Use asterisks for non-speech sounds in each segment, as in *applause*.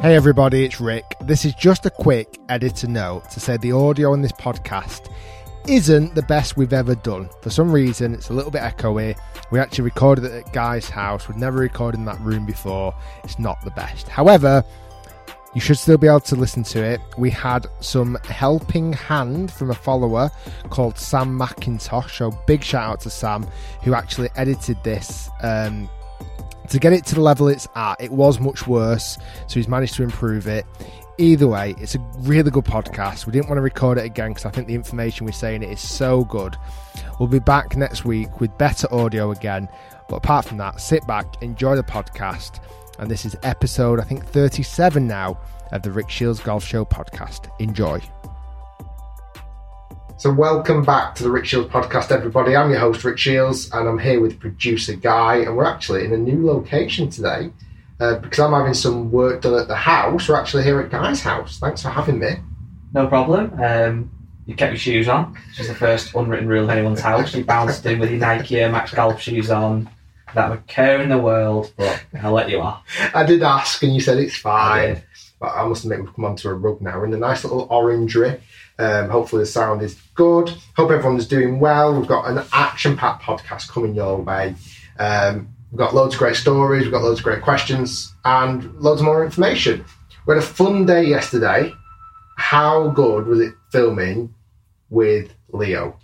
Hey everybody, it's Rick. This is just a quick editor note to say the audio on this podcast isn't the best we've ever done. For some reason, it's a little bit echoey. We actually recorded it at Guy's house. We've never recorded in that room before. It's not the best. However, you should still be able to listen to it. We had some helping hand from a follower called Sam McIntosh. So big shout out to Sam who actually edited this um, to get it to the level it's at. It was much worse, so he's managed to improve it. Either way, it's a really good podcast. We didn't want to record it again because I think the information we're saying it is so good. We'll be back next week with better audio again. But apart from that, sit back, enjoy the podcast. And this is episode, I think, 37 now of the Rick Shiels Golf Show podcast. Enjoy. So, welcome back to the Rick Shiels podcast, everybody. I'm your host, Rick Shiels, and I'm here with producer Guy, and we're actually in a new location today uh, because I'm having some work done at the house. We're actually here at Guy's house. Thanks for having me. No problem. Um, you kept your shoes on, which is the first unwritten rule of anyone's house. You bounced in with your Nike Air Max golf shoes on. That would care in the world, but I'll let you off. I did ask, and you said it's fine. But I must admit, we've come onto a rug now We're in a nice little orangery. Um, hopefully, the sound is good. Hope everyone's doing well. We've got an action packed podcast coming your way. Um, we've got loads of great stories, we've got loads of great questions, and loads more information. We had a fun day yesterday. How good was it filming with Leo?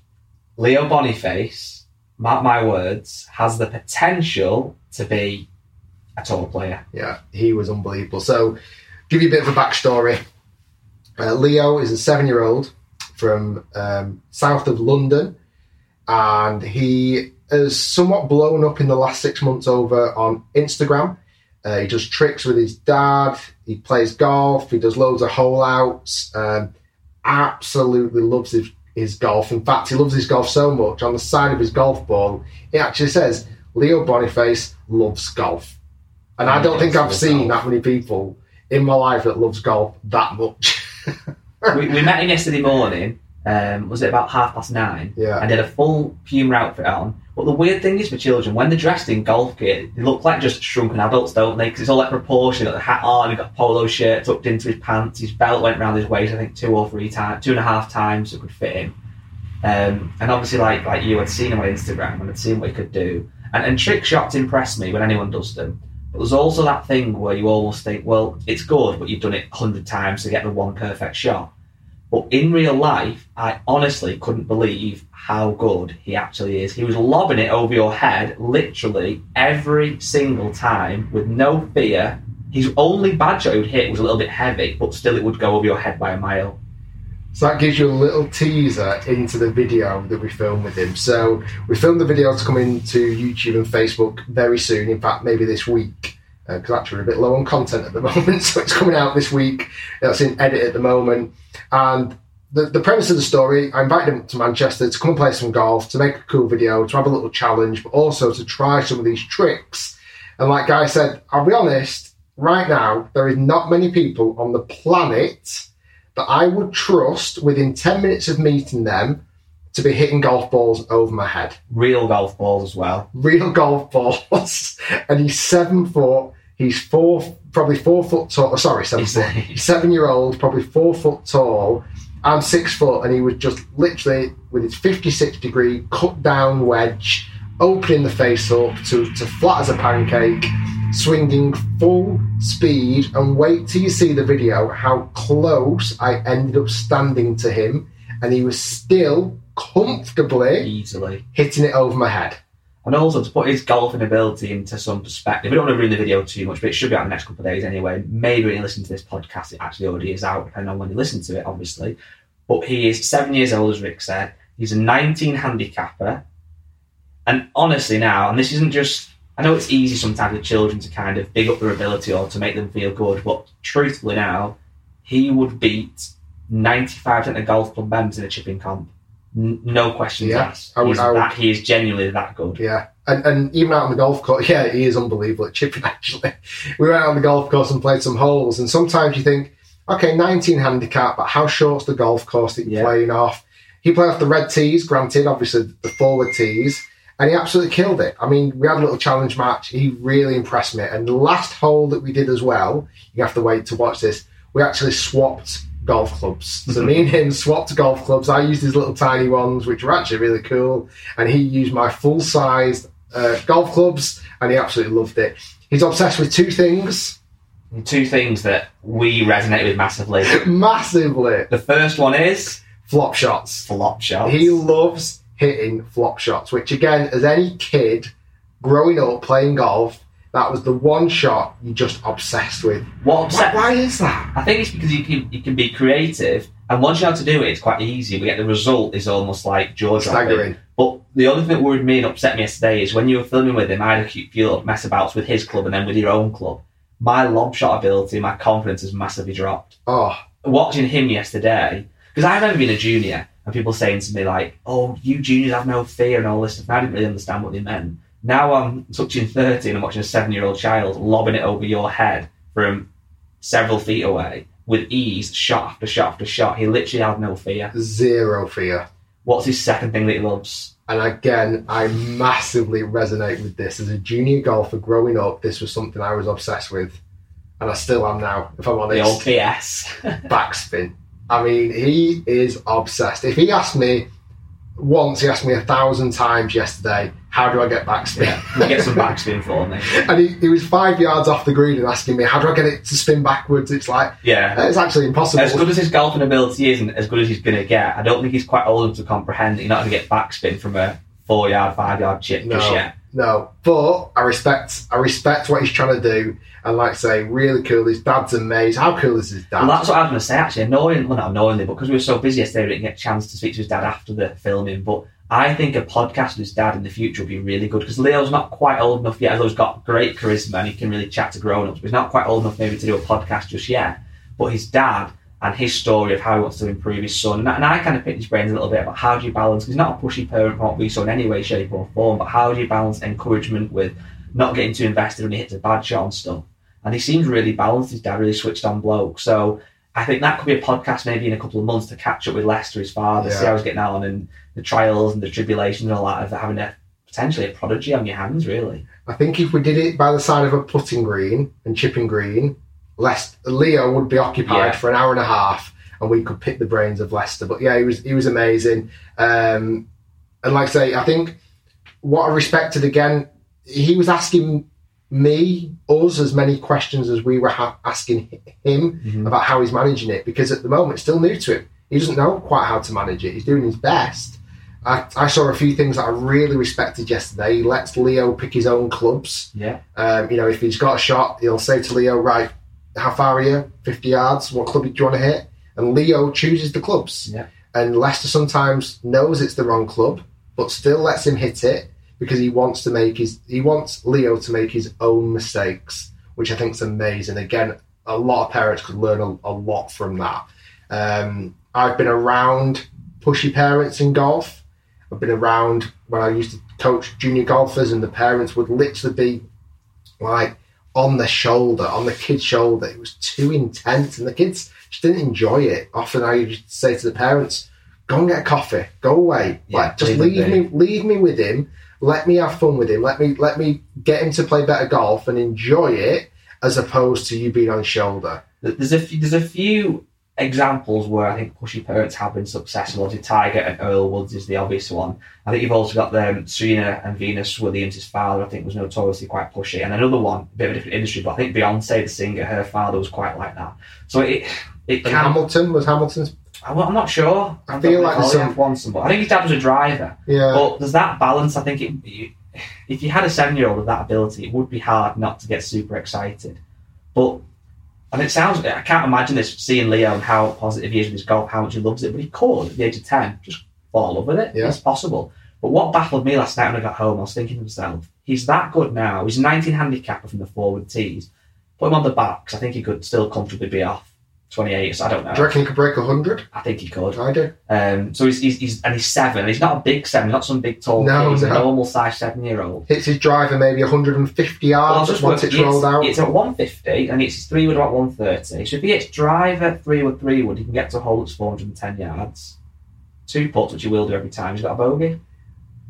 Leo Boniface, mark my words, has the potential to be a tour player. Yeah, he was unbelievable. So, give you a bit of a backstory. Uh, Leo is a seven year old from um, south of London, and he has somewhat blown up in the last six months over on Instagram. Uh, he does tricks with his dad, he plays golf, he does loads of hole outs. Um, absolutely loves his, his golf. In fact, he loves his golf so much on the side of his golf ball, it actually says Leo Boniface loves golf. And I don't think I've seen golf. that many people in my life that loves golf that much. we, we met him yesterday morning. *laughs* Um, was it about half past nine? Yeah. And did a full Puma outfit on. But the weird thing is for children, when they're dressed in golf gear, they look like just shrunken adults, don't they? Because it's all like proportion. Got the hat on, he's got a polo shirt tucked into his pants. His belt went round his waist, I think two or three times, two and a half times, so it could fit him. Um, and obviously, like like you, I'd seen him on Instagram and I'd seen what he could do. And, and trick shots impress me when anyone does them. But there's also that thing where you almost think, well, it's good, but you've done it hundred times to get the one perfect shot. But in real life, I honestly couldn't believe how good he actually is. He was lobbing it over your head literally every single time with no fear. His only bad shot he would hit was a little bit heavy, but still it would go over your head by a mile. So that gives you a little teaser into the video that we filmed with him. So we filmed the video to come into YouTube and Facebook very soon. In fact, maybe this week, Uh, because actually we're a bit low on content at the *laughs* moment. So it's coming out this week. It's in edit at the moment. And the, the premise of the story, I invited him to Manchester to come and play some golf, to make a cool video, to have a little challenge, but also to try some of these tricks. And like Guy said, I'll be honest, right now, there is not many people on the planet that I would trust within 10 minutes of meeting them to be hitting golf balls over my head. Real golf balls as well. Real *laughs* golf balls. and he's seven foot. He's four, probably four foot tall. oh, Sorry, seven foot. *laughs* Seven year old, probably four foot tall. I'm six foot, and he was just literally with his 56 degree cut down wedge, opening the face up to, to flat as a pancake, swinging full speed. And wait till you see the video how close I ended up standing to him, and he was still comfortably Easily. hitting it over my head. And also to put his golfing ability into some perspective, we don't want to ruin the video too much, but it should be out in the next couple of days anyway. Maybe when you listen to this podcast, it actually already is out, depending on when you listen to it, obviously. But he is seven years old, as Rick said. He's a 19 handicapper. And honestly, now, and this isn't just, I know it's easy sometimes with children to kind of big up their ability or to make them feel good, but truthfully now, he would beat 95% of golf club members in a chipping comp. N- no questions Yeah, asked. I would- I would- that, he is genuinely that good. Yeah. And, and even out on the golf course, *laughs* yeah, he is unbelievable at chipping, *laughs* actually. We went out on the golf course and played some holes, and sometimes you think, okay, 19 handicap, but how short's the golf course that you're Yeah. playing off? He played off the red tees, granted, obviously the forward tees, and he absolutely killed it. I mean, we had a little challenge match. He really impressed me. And the last hole that we did as well, you have to wait to watch this, we actually swapped golf clubs. So me and him swapped golf clubs. I used his little tiny ones, which were actually really cool, and he used my full sized uh, golf clubs, and he absolutely loved it. He's obsessed with two things Two things that we resonate with massively. massively The first one is flop shots. flop shots. He loves hitting flop shots, which again, as any kid growing up playing golf, that was the one shot you just obsessed with. what Why, why is that? I think it's because you can you can be creative, and once you know how to do it, it's quite easy. But yet the result is almost like jaw dropping. But the only thing that worried me and upset me yesterday is when you were filming with him, I had a few mess abouts with his club and then with your own club. My lob shot ability, my confidence has massively dropped. Oh, watching him yesterday, because I remember being a junior and people saying to me like, "Oh, you juniors have no fear" and all this stuff. And I didn't really understand what they meant. Now I'm touching thirty and I'm watching a seven-year-old child lobbing it over your head from several feet away with ease, shot after shot after shot. He literally had no fear. zero fear. What's his second thing that he loves? And again, I massively resonate with this. As a junior golfer growing up, this was something I was obsessed with. And I still am now, if I'm The old honest. BS. Backspin. I mean, he is obsessed. If he asked me once, he asked me a thousand times yesterday, how do I get backspin? yeah, get some backspin for me. *laughs* And he, he was five yards off the green and asking me, how do I get it to spin backwards? It's like, Yeah. it's actually impossible. As good as his golfing ability is and as good as he's going to get, I don't think he's quite old enough to comprehend that you're not going to get backspin from a four yard, five yard chip just yet. No, but I respect I respect what he's trying to do, and like I say, really cool. His dad's amazing. How cool is his dad? Well, that's what I was going to say actually. Annoying, well, not annoyingly, but because we were so busy yesterday, we didn't get a chance to speak to his dad after the filming. But I think a podcast with his dad in the future would be really good because Leo's not quite old enough yet. Although he's got great charisma and he can really chat to grown ups, but he's not quite old enough maybe to do a podcast just yet. But his dad and his story of how he wants to improve his son, and I, and I kind of picked his brains a little bit about how do you balance, He's not a pushy parent from what we saw in any way, shape, or form, but how do you balance encouragement with not getting too invested when he hits a bad shot and stuff? And he seems really balanced. His dad really switched on bloke. So I think that could be a podcast maybe in a couple of months to catch up with Lester, his father, see how he's getting on, and the trials and the tribulations and all that of having a potentially a prodigy on your hands, really. I think if we did it by the side of a putting green and chipping green, Lest Leo would be occupied Yeah. for an hour and a half, and we could pick the brains of Lester. But yeah, he was he was amazing. Um, and like I say, I think what I respected again, he was asking me, us, as many questions as we were ha- asking him Mhm. about how he's managing it because at the moment it's still new to him. He doesn't know quite how to manage it. He's doing his best. I, I saw a few things that I really respected yesterday. He lets Leo pick his own clubs. Yeah. Um, you know, if he's got a shot, he'll say to Leo, right, how far are you? 50 yards. What club do you want to hit? And Leo chooses the clubs. Yeah. And Lester sometimes knows it's the wrong club, but still lets him hit it because he wants to make his, he wants Leo to make his own mistakes, which I think is amazing. Again, a lot of parents could learn a, a lot from that. Um, I've been around pushy parents in golf. I've been around when I used to coach junior golfers, and the parents would literally be like on the shoulder, on the kid's shoulder. It was too intense, and the kids just didn't enjoy it. Often I used to say to the parents, go and get a coffee. Go away. Yeah, like just leave me leave me with him. Let me have fun with him. Let me let me get him to play better golf and enjoy it as opposed to you being on shoulder. There's a few, there's a few examples where I think pushy parents have been successful. Obviously, Tiger and Earl Woods is the obvious one. I think you've also got um, Serena and Venus Williams, his father, I think was notoriously quite pushy. And another one, a bit of a different industry, but I think Beyonce, the singer, her father was quite like that. So it it can. Hamilton was Hamilton's I'm I'm not sure. I feel like there's some- one some, but I think his dad was a driver. yeah. But there's that balance. I think it, you, if you had a seven year old with that ability, it would be hard not to get super excited. But and it sounds I can't imagine this seeing Leo and how positive he is with his golf, how much he loves it. But he could at the age of ten just fall in love with it. Yeah. It's possible. But what baffled me last night when I got home, I was thinking to myself, he's that good now. He's 19 handicapper from the forward tees. Put him on the back 'cause I think he could still comfortably be off 28. So I don't know. Do you reckon he could break hundred? I think he could. I do. Um, so he's, he's, he's and he's seven. He's not a big seven. He's not some big tall No, kid. He's a normal size seven year old. Hits his driver maybe 150 yards once it's rolled out. It's at 150 and it's his three wood about 130. So if he hits driver three wood three wood, he can get to a hole that's 410 yards. Two putts, which he will do every time. He's got a bogey.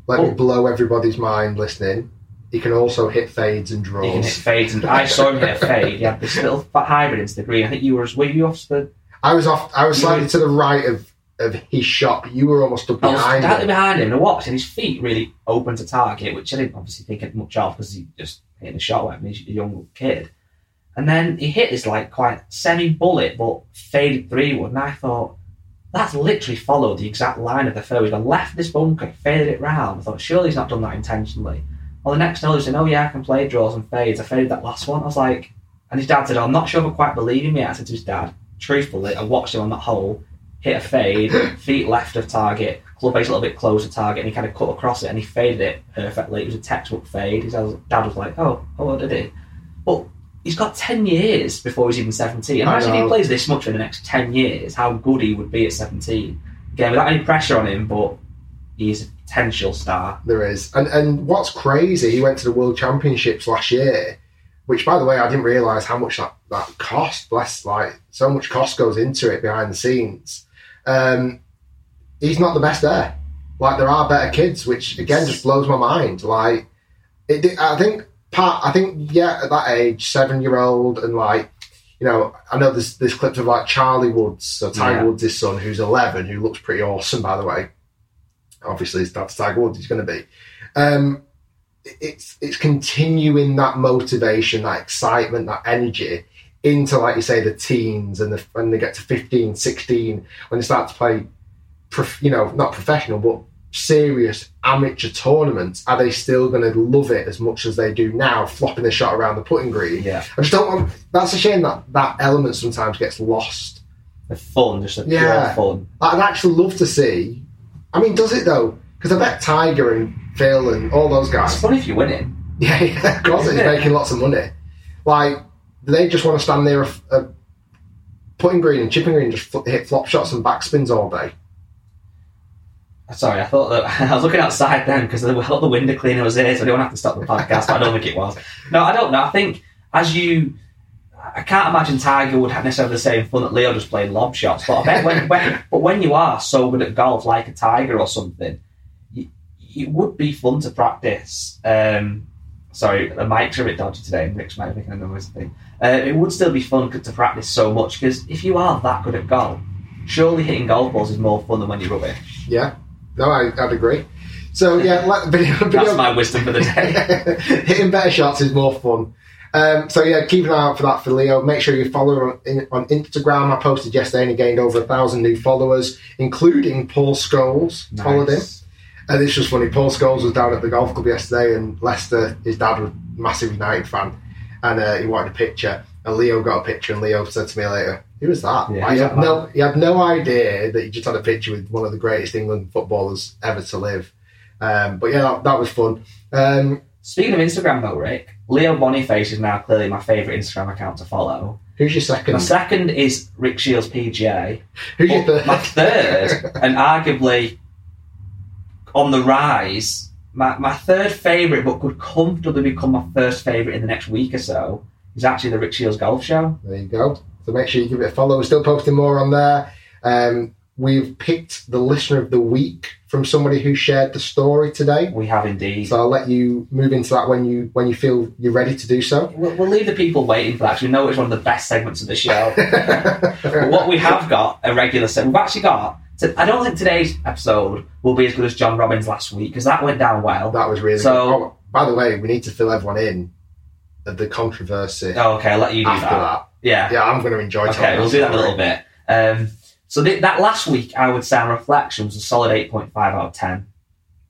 Let me Oh. blow everybody's mind listening. He can also hit fades and He can hit draws. fades, and I saw him hit a fade. He had this little hybrid into the green. I think you were were you off the I was off. I was slightly were- to the right of, of his shot. But you were almost up I was behind directly him. behind him and I watched, and his feet really open to target, which I didn't obviously think much of because he just hitting a shot at me. He's a young kid. And then he hit this like quite semi bullet but faded three wood, and I thought that's literally followed the exact line of the fairway. He's gone left this bunker, faded it round. I thought surely he's not done that intentionally. Well, the next note he said, "Oh yeah, I can play draws and fades. I faded that last one." I was like, and his dad said, oh, "I'm not sure if I quite believe him yet." I said to his dad, truthfully, I watched him on that hole, hit a fade, *coughs* feet left of target, club base a little bit close to target, and he kind of cut across it and he faded it perfectly. It was a textbook fade. His dad was like, "Oh, oh, did he?" But he's got ten years before he's even seventeen. I Imagine if he plays this much in the next ten years, how good he would be at seventeen. Again, without any pressure on him, but he's a potential star. There is, and and what's crazy? He went to the World Championships last year, which, by the way, I didn't realise how much that that cost. Bless, like so much cost goes into it behind the scenes. Um, he's not the best there. Like there are better kids, which again just blows my mind. Like it, I think part. I think yeah, at that age, seven year old, and like you know, I know there's there's clips of like Charlie Woods, so Tiger Yeah. Woods' son, who's eleven, who looks pretty awesome, by the way. Obviously, dad's Tiger Woods. He's going to be. Um, it's it's continuing that motivation, that excitement, that energy into, like you say, the teens and the, when they get to 15, 16, when they start to play, prof, you know, not professional, but serious amateur tournaments, are they still going to love it as much as they do now, flopping the shot around the putting green? Yeah, I just don't want. That's a shame that that element sometimes gets lost. the fun, just the Yeah. pure fun. I'd actually love to see. I mean, does it though? Because I bet Tiger and Phil and all those guys. It's guys. fun if you win it. Yeah, yeah, of course, he's making lots of money. Like, they just want to stand there, uh, putting green and chipping green, and just fl- hit flop shots and backspins all day? Sorry, I thought that *laughs* I was looking outside then because the, the window cleaner was here, so I didn't have to stop the podcast. but I don't think it was. No, I don't know. I think as you, I can't imagine Tiger would have necessarily the same fun that Leo just playing lob shots. But I bet when, when *laughs* but when you are so good at golf, like a Tiger or something, you, it would be fun to practice. Um, sorry, the mics are a bit dodgy today, and Rick's might be making a noise thing. Uh, it would still be fun to practice so much because if you are that good at golf, surely hitting golf balls is more fun than when you're rubbish. Yeah, no, I, I'd agree. So yeah, *laughs* let, *laughs* video, That's video, my wisdom for the day. hitting better shots is more fun. Um, so yeah, keep an eye out for that for Leo. Make sure you follow her on, in, on Instagram. I posted yesterday and he gained over a thousand new followers, including Paul Scholes. Followed him. And it's just funny. Paul Scholes was down at the golf club yesterday, and Lester, his dad, was a massive United fan, and uh, he wanted a picture. And Leo got a picture, and Leo said to me later, "Who was that?" Yeah, he, had no, he had no idea that he just had a picture with one of the greatest England footballers ever to live. Um, but yeah, that, that was fun. Um, Speaking of Instagram though, Rick, Leo Boniface is now clearly my favourite Instagram account to follow. who's your second? My second is Rick Shiels PGA. *laughs* Who's your third? my third, and arguably on the rise, my, my third favourite, but could comfortably become my first favourite in the next week or so, is actually the Rick Shiels Golf Show. There you go. So make sure you give it a follow. We're still posting more on there. Um, we've picked the listener of the week from somebody who shared the story today. We have indeed. So I'll let you move into that when you when you feel you're ready to do so. We'll, we'll leave the people waiting for that we know it's one of the best segments of the show. *laughs* but what we have got, a regular set, we've actually got. I don't think today's episode will be as good as John Robbins last week because that went down well. That was really So- good. Oh, by the way, we need to fill everyone in of the controversy Oh, okay, I'll let you do after that. that. Yeah. Yeah, I'm going to enjoy Okay, we'll do that in a little bit. Um, so th- that last week, I would say on reflection was a solid 8.5 out of 10.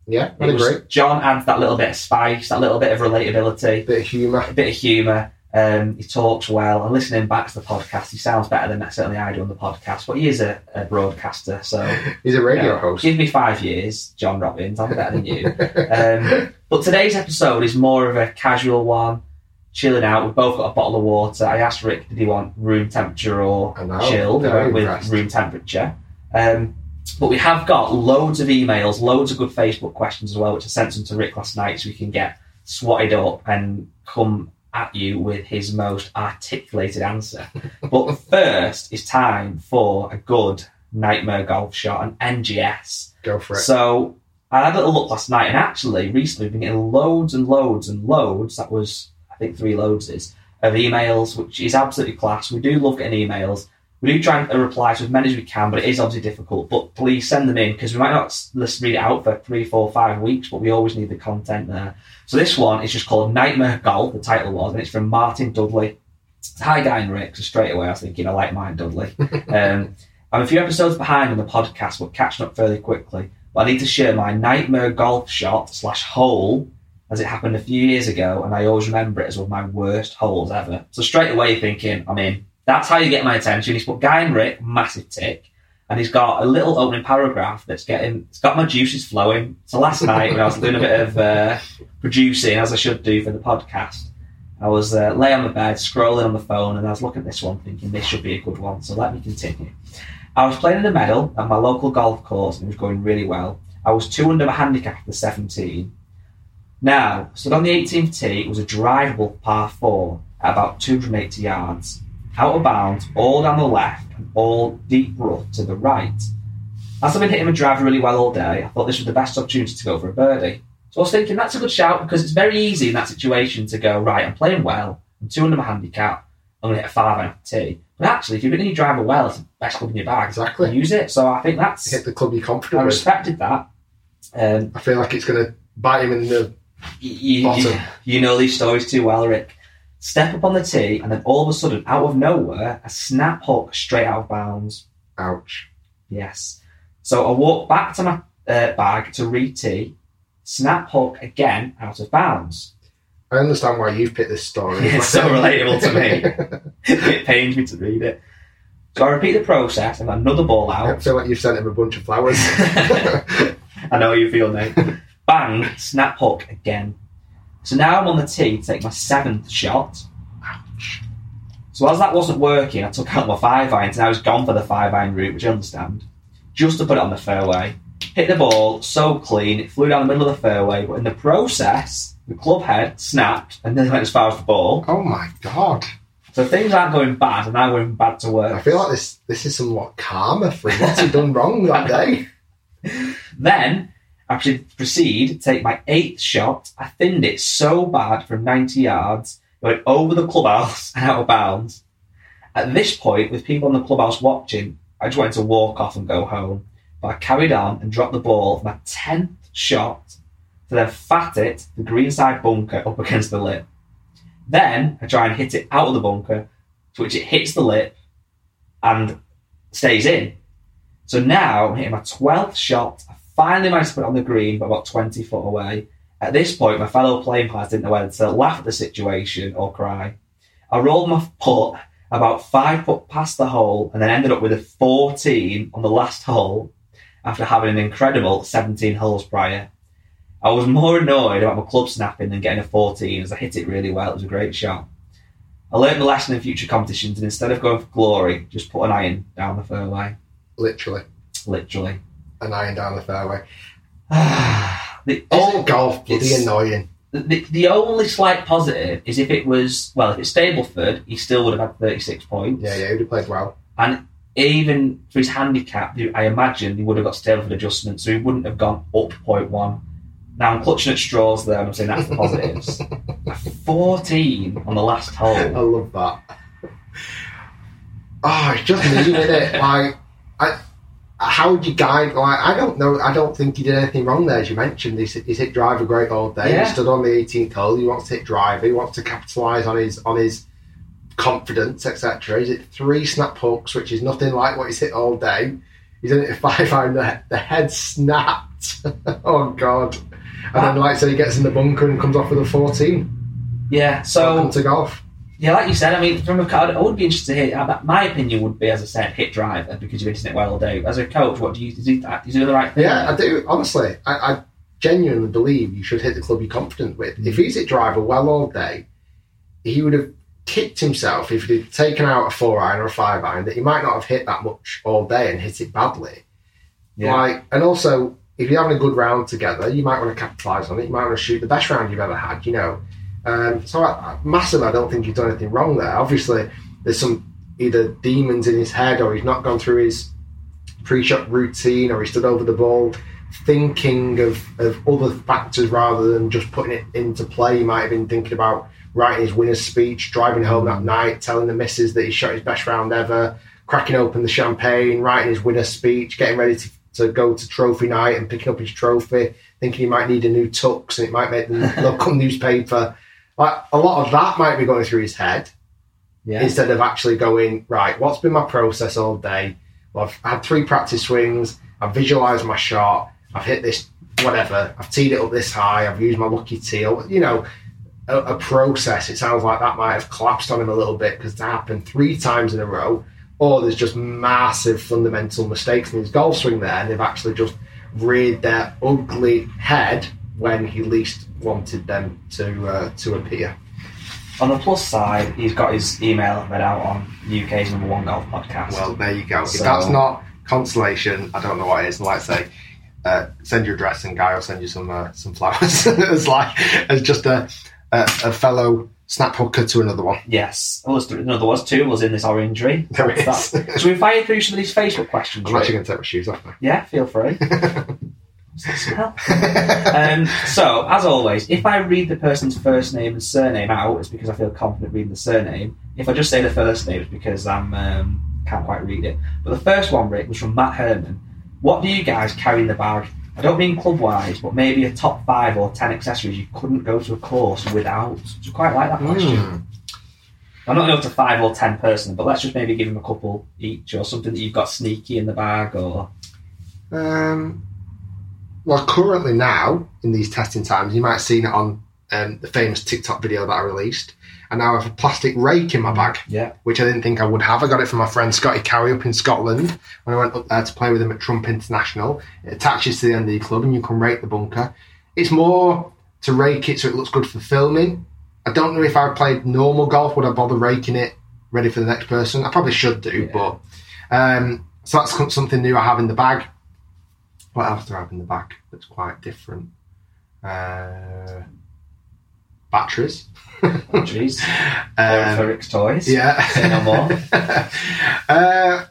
Yeah, It I was- agree. John adds that little bit of spice, that little bit of relatability, Bit of humour. a bit of humour. Um, he talks well, and listening back to the podcast, he sounds better than certainly I do on the podcast. But he is a, a broadcaster, so *laughs* He's a radio you know, host. Give me five years, John Robbins. I'm better than you. *laughs* Um, but today's episode is more of a casual one, chilling out. We've both got a bottle of water. I asked Rick, did he want room temperature or chilled? Went with room temperature. Um, but we have got loads of emails, loads of good Facebook questions as well, which I sent them to Rick last night so we can get swatted up and come at you with his most articulated answer. *laughs* but first, it's time for a good nightmare golf shot, an NGS. Go for it. So I had a little look last night, and actually, recently we've been getting loads and loads and loads. That was, Think, three loads is of emails, which is absolutely class. We do love getting emails. We do try and reply to as many as we can, but it is obviously difficult. But please send them in because we might not let's read it out for three, four, five weeks, but we always need the content there. So this one is just called Nightmare Golf. The title was, and it's from Martin Dudley. Hi, Guy and Rick. So straight away, I was thinking I like mine, Dudley. *laughs* um, I'm a few episodes behind on the podcast, but catching up fairly quickly. But I need to share my nightmare golf shot slash hole as it happened a few years ago, and I always remember it as one of my worst holes ever. So straight away thinking, I'm in. That's how you get my attention. He's put Guy and Rick, massive tick, and he's got a little opening paragraph that's getting, it's got my juices flowing. So last night when I was doing a bit of uh, producing, as I should do for the podcast, I was uh, lay on the bed, scrolling on the phone, and I was looking at this one, thinking this should be a good one. So let me continue. I was playing in the medal at my local golf course, and it was going really well. I was two under my handicap after 17. Now, stood on the 18th tee, it was a drivable par four at about 280 yards, out of bounds, all down the left, and all deep rough to the right. As I've been hitting my driver really well all day, I thought this was the best opportunity to go for a birdie. So I was thinking that's a good shout because it's very easy in that situation to go, right, I'm playing well, I'm two under my handicap, I'm going to hit a five iron tee. But actually, if you're hitting your driver well, it's the best club in your bag. Exactly. Use it. So I think that's, Hit the club you're I confident with. respected that. Um, I feel like it's going to bite him in the. You, you, you know these stories too well, Rick. Step up on the tee, and then all of a sudden, out of nowhere, a snap hook straight out of bounds. Ouch. Yes. So I walk back to my uh, bag to re-tee, snap hook again out of bounds. I understand why you've picked this story. *laughs* It's so relatable to me. *laughs* it pains me to read it. So I repeat the process and another ball I out. feel like you've sent him a bunch of flowers. *laughs* I know how you feel, mate. Bang, snap hook again. So now I'm on the tee to take my seventh shot. So as that wasn't working, I took out my five irons and I was gone for the five iron route, which I understand. Just to put it on the fairway. Hit the ball so clean, it flew down the middle of the fairway, but in the process, the club head snapped and then went as far as the ball. oh my god. So things aren't going bad, and now going bad to work. I feel like this this is somewhat karma for. What's he done wrong that day? *laughs* Then I proceed take my eighth shot. I thinned it so bad from 90 yards, it went over the clubhouse and out of bounds. At this point, with people in the clubhouse watching, I just wanted to walk off and go home. But I carried on and dropped the ball for my 10th shot to then fat it the greenside bunker up against the lip. Then I try and hit it out of the bunker, to which it hits the lip and stays in. So now I'm hitting my 12th shot. I finally managed to put it on the green, but about 20 foot away. At this point, my fellow playing players didn't know whether to laugh at the situation or cry. I rolled my putt about five foot past the hole and then ended up with a 14 on the last hole after having an incredible 17 holes prior. I was more annoyed about my club snapping than getting a 14 as I hit it really well. It was a great shot. I learned the lesson in future competitions and instead of going for glory, just put an iron down the fairway. Literally. Literally. An iron down the fairway. *sighs* the, All golf, bloody annoying. the, the only slight positive is if it was, well, if it's Stableford, he still would have had 36 points. Yeah, yeah, he'd have played well. And even for his handicap, I imagine he would have got Stableford adjustment, so he wouldn't have gone up 0.1. Now I'm clutching at straws there, and I'm saying that's the positives. *laughs* 14 on the last hole. I love that. Oh, it's just me with it. *laughs* Like, I, how would you guide? Like, I don't know. I don't think he did anything wrong there, as you mentioned. He's, he's hit driver great all day. Yeah. He stood on the 18th hole. He wants to hit driver. He wants to capitalise on his on his confidence, etc. He's hit three snap hooks, which is nothing like what he's hit all day. He's in it *laughs* at five iron. The, the head snapped. *laughs* oh god! And then, like I said, he gets in the bunker and comes off with a 14. Yeah, So Welcome so to golf. Yeah, like you said, I mean, from a card, I would be interested to hear. My opinion would be, as I said, hit driver because you've hitting it well all day. As a coach, what do you do? You do the right thing? Yeah, I do. Honestly, I, I genuinely believe you should hit the club you're confident with. If mm-hmm. he's hit driver well all day, he would have kicked himself if he'd taken out a four iron or a five iron that he might not have hit that much all day and hit it badly. Yeah. Like, and also, if you're having a good round together, you might want to capitalise on it. You might want to shoot the best round you've ever had. You know, um, so I, massive. I don't think he's done anything wrong there. Obviously, there's some either demons in his head or he's not gone through his pre-shot routine or he stood over the ball thinking of, of other factors rather than just putting it into play. He might have been thinking about writing his winner's speech, driving home that night, telling the missus that he shot his best round ever, cracking open the champagne, writing his winner's speech, getting ready to, to go to trophy night and picking up his trophy, thinking he might need a new tux and it might make the *laughs* local newspaper. Like a lot of that might be going through his head yeah. instead of actually going right. What's been my process all day? Well, I've had three practice swings. I've visualised my shot. I've hit this whatever. I've teed it up this high. I've used my lucky tee. or, You know, a, a process. It sounds like that might have collapsed on him a little bit because it's happened three times in a row. Or there's just massive fundamental mistakes in his golf swing there, and they've actually just reared their ugly head when he least wanted them to uh, to appear. On the plus side, he's got his email read out on UK's number one golf podcast. Well, there you go. If that's not consolation, I don't know what is. And like I say, uh, send your address and Guy will send you some uh, some flowers *laughs* as like as just a, a a fellow snap hooker to another one. yes. Well, there's, th- no, there was two. Was in this orangery. *laughs* There it is. Should we fire through some of these Facebook questions? I'm Rick? actually going to take my shoes off now. Yeah, feel free. *laughs* What's that smell? um, so, as always, if I read the person's first name and surname out, it's because I feel confident reading the surname. If I just say the first name, it's because I'm um, can't quite read it. But the first one, Rick, was from Matt Herman. What do you guys carry in the bag? I don't mean club wise, but maybe a top five or ten accessories you couldn't go to a course without. So I quite like that question. Hmm. I'm not going to five or ten person, but let's just maybe give him a couple each or something that you've got sneaky in the bag or. Um, well, currently now in these testing times, you might have seen it on um, the famous TikTok video that I released. And now I have a plastic rake in my bag. Yeah. which I didn't think I would have. I got it from my friend Scotty Cowie up in Scotland when I went up there to play with him at Trump International. It attaches to the end of the club and you can rake the bunker. It's more to rake it so it looks good for filming. I don't know if I played normal golf, would I bother raking it ready for the next person? I probably should do, Yeah. but um, so that's something new I have in the bag. What else do I have in the bag that's quite different? Uh, batteries. Jeez. *laughs* Um, for Rick's toys. yeah. Say no more. uh,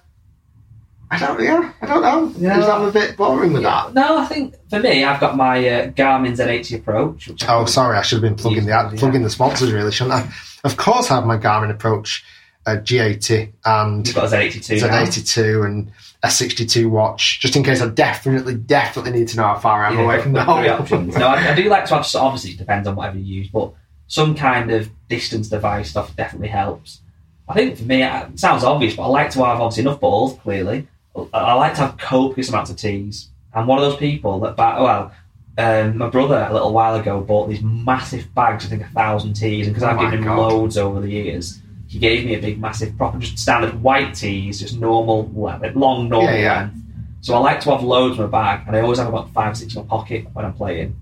I don't. Yeah, I don't know. Yeah. Is that a bit boring with that? No, I think for me, I've got my uh, Garmin Z80 Approach. Which Oh, sorry. I should have been plugging the Yeah. plugging the sponsors. Really, shouldn't I? Of course, I have my Garmin Approach uh, G80 and You've got a Z82. Z82 and a 62 watch, just in case I definitely, definitely need to know how far I'm Yeah, away from the hole. options. No, I, I do like to have. Obviously, it depends on whatever you use, but some kind of distance device stuff definitely helps. I think for me, it sounds obvious, but I like to have obviously enough balls. Clearly, I, like to have copious amounts of tees. I'm one of those people that, well, um, my brother a little while ago bought these massive bags. I think a thousand tees, and because Oh I've given him God. loads over the years. He gave me a big, massive, proper, just standard white tees, just normal, length, long, normal Yeah, yeah. length. So I like to have loads in my bag, and I always have about five six in my pocket when I'm playing.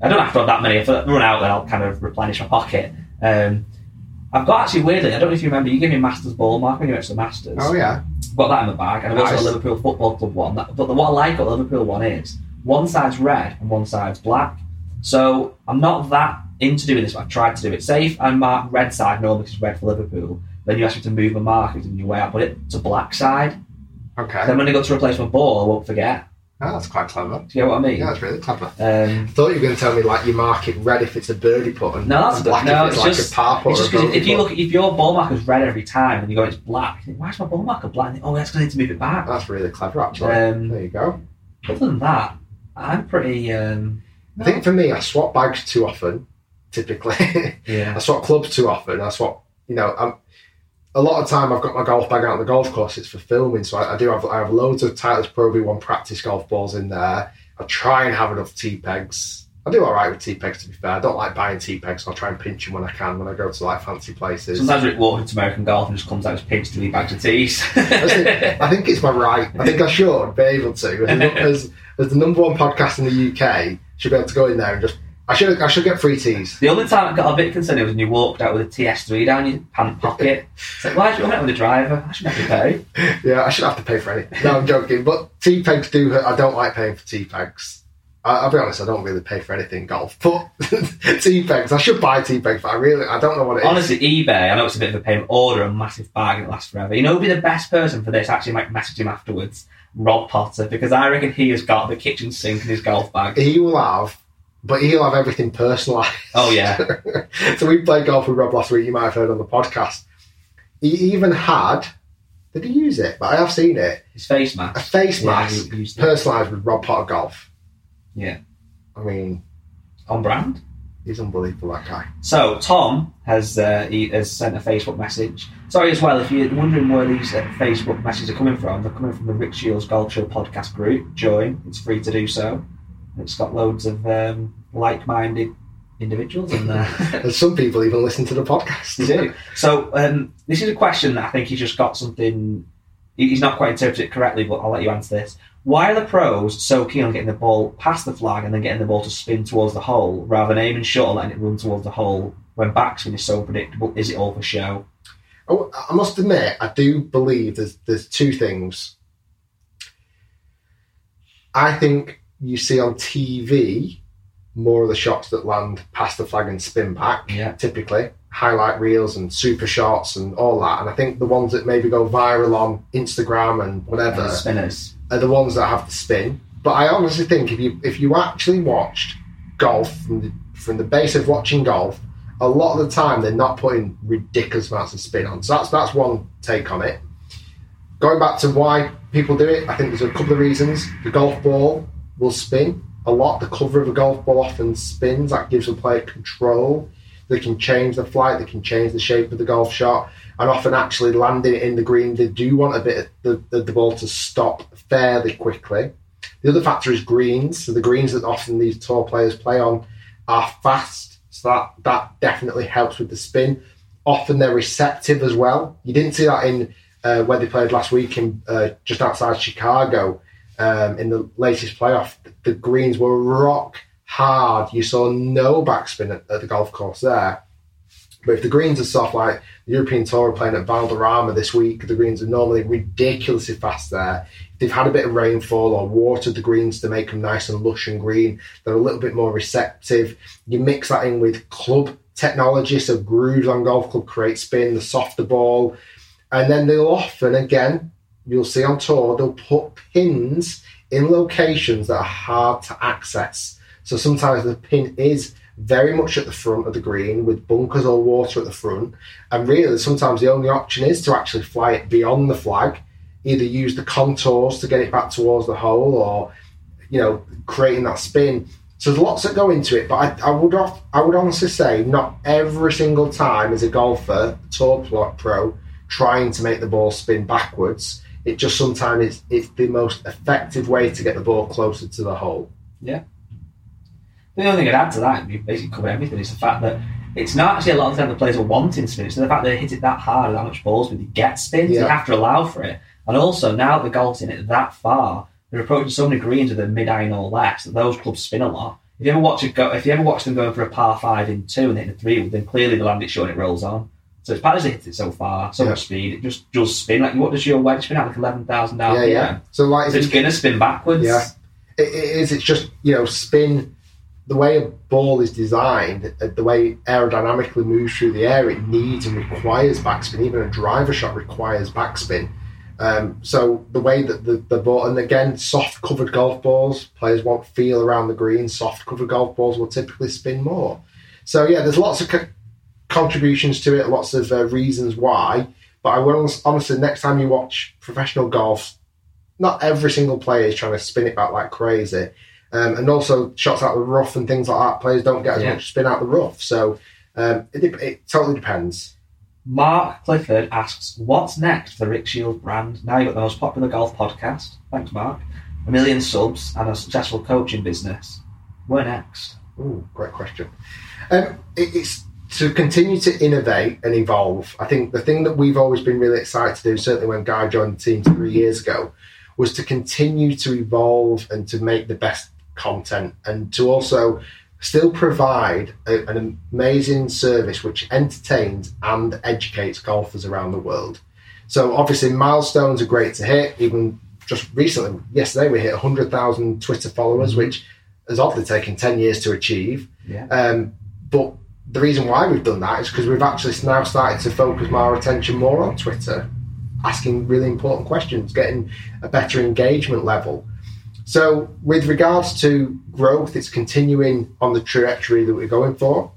I don't have to have that many. If I run out, then I'll kind of replenish my pocket. Um, I've got actually weirdly, I don't know if you remember, you gave me a Masters ball mark when you went to the Masters. Oh yeah, Got that in my bag, and I've also got a Liverpool Football Club one. That, but the, what I like about the Liverpool one is one side's red and one side's black. So I'm not that into doing this, but I've tried to do it. safe I mark red side normally because it's red for Liverpool, then you ask me to move my markers in your way. I put it to black side. Okay. Then when I go to replace my ball, I won't forget. Oh, that's quite clever. Do you know what I mean? Yeah, that's really clever. Um, I thought you were going to tell me like you mark it red if it's a birdie putt and, no, that's and black no. if it's, It's like just, a par putt. it's just a 'cause bogey if you look, if your ball marker's red every time and you go it's black, you think, why is my ball marker black? Think, oh, that's going to need to move it back. that's really clever actually. Um, there you go. Other than that, I'm pretty. Um, I think for me, I swap bags too often. Typically, yeah. I swap clubs too often. I swap, you know, I'm, a lot of time I've got my golf bag out on the golf course. It's for filming, so I, I do have I have loads of Titleist Pro V1 practice golf balls in there. I try and have enough tee pegs. I do all right with tee pegs, to be fair. I don't like buying tee pegs, so I'll try and pinch them when I can when I go to like fancy places. Sometimes Rick walks into American golf and just comes out his pinch to leave bags of teas. I think, I think it's my right. I think I should be able to. As, as, as the number one podcast in the UK, should be able to go in there and just. I should. I should get free teas. The only time I got a bit concerned was when you walked out with a TS3 down your pant pocket. It's like, why are you coming out with a driver? I shouldn't have to pay. *laughs* Yeah, I should have to pay for anything. No, I'm joking. But tea pegs do. hurt. I don't like paying for tea pegs. I, I'll be honest. I don't really pay for anything in golf. But *laughs* tea pegs. I should buy tea pegs, but I really. I don't know what it is. Honestly, eBay, I know it's a bit of a pain, order a massive bag and it lasts forever. You know be the best person for this? Actually, might message him afterwards. Rob Potter, because I reckon he has got the kitchen sink in his golf bag. he will have. But he'll have everything personalised. Oh, yeah. *laughs* so we played golf with Rob last week. You might have heard on the podcast. He even had. Did he use it? But I have seen it. His face mask. A face mask it. personalised with Rob Potter golf. Yeah. I mean, On brand. he's unbelievable. That guy. So Tom has uh, he has sent a Facebook message. Sorry as well if you're wondering where these uh, Facebook messages are coming from. They're coming from the Rick Shiels Golf Show podcast group. Join. It's free to do so. It's got loads of um, like-minded individuals in there. *laughs* And some people even listen to the podcast. They do. So um, this is a question that I think he's just got something. He's not quite interpreted it correctly, but I'll let you answer this. Why are the pros so keen on getting the ball past the flag and then getting the ball to spin towards the hole rather than aiming short and letting it run towards the hole when backspin is so predictable? Is it all for show? Oh, I must admit, I do believe there's there's two things. I think you see on TV more of the shots that land past the flag and spin back. Yeah. Typically, highlight reels and super shots and all that. And I think the ones that maybe go viral on Instagram and whatever The spinners. are the ones that have the spin. But I honestly think if you if you actually watched golf from the from the base of watching golf, a lot of the time they're not putting ridiculous amounts of spin on. So that's that's one take on it. Going back to why people do it, I think there's a couple of reasons. The golf ball will spin a lot. The cover of a golf ball often spins. That gives the player control. They can change the flight. They can change the shape of the golf shot. And often, actually landing it in the green, they do want a bit of the, the, the ball to stop fairly quickly. The other factor is greens. So the greens that often these tour players play on are fast. So that that definitely helps with the spin. Often they're receptive as well. You didn't see that in uh, where they played last week in uh, just outside Chicago um, in the latest playoff. The greens were rock hard. You saw no backspin at, at the golf course there. But if the greens are soft, like the European Tour are playing at Valderrama this week, the greens are normally ridiculously fast there. If they've had a bit of rainfall or watered the greens to make them nice and lush and green, they're a little bit more receptive. You mix that in with club technology, so grooves on golf club create spin, the softer ball, and then they'll often, again, you'll see on tour, they'll put pins in locations that are hard to access. So sometimes the pin is very much at the front of the green with bunkers or water at the front. And really, sometimes the only option is to actually fly it beyond the flag, either use the contours to get it back towards the hole or, you know, creating that spin. So there's lots that go into it, but I, I would off, I would honestly say not every single time as a golfer, tour pro, trying to make the ball spin backwards. It just sometimes it's, it's the most effective way to get the ball closer to the hole. Yeah. The only thing I'd add to that, we basically cover everything, is the fact that it's not actually a lot of the time the players are wanting spin. So the fact that they hit it that hard and how much balls with you get spins. Yeah. You have to allow for it. And also, now the golf's in it that far, they're approaching so many greens with a mid iron or less that those clubs spin a lot. If you ever watch it go, if you ever watch them going for a par five in two and hitting a three, then clearly the land it short and it rolls on. So it's partly they hit it so far, so Yeah. much speed, it just just spin. Like what does your wedge spin at? Like eleven thousand Yeah, yeah. So like, So it's gonna spin backwards. Yeah. it, it is. It's just you know spin. The way a ball is designed, uh, the way aerodynamically moves through the air, it needs and requires backspin. Even a driver shot requires backspin. Um, so the way that the, the ball, and again, soft covered golf balls, players won't feel around the green. Soft covered golf balls will typically spin more. So yeah, there's lots of contributions to it, lots of uh, reasons why. But I will honestly, next time you watch professional golf, not every single player is trying to spin it back like crazy. Um, and also shots out the rough and things like that. Players don't get as Yeah. much spin out the rough. So um, it, it totally depends. Mark Clifford asks, "What's next for the Rick Shiels brand? Now you've got the most popular golf podcast. Thanks, Mark. A million subs and a successful coaching business. Where next? Ooh, great question. Um, it, it's to continue to innovate and evolve. I think the thing that we've always been really excited to do, certainly when Guy joined the team three years ago, was to continue to evolve and to make the best content and to also still provide a, an amazing service which entertains and educates golfers around the world. So obviously milestones are great to hit. Even just recently, yesterday we hit 100,000 Twitter followers, which has oddly taken 10 years to achieve. Yeah. Um, but the reason why we've done that is because we've actually now started to focus our attention more on Twitter, asking really important questions, getting a better engagement level. So, with regards to growth, it's continuing on the trajectory that we're going for.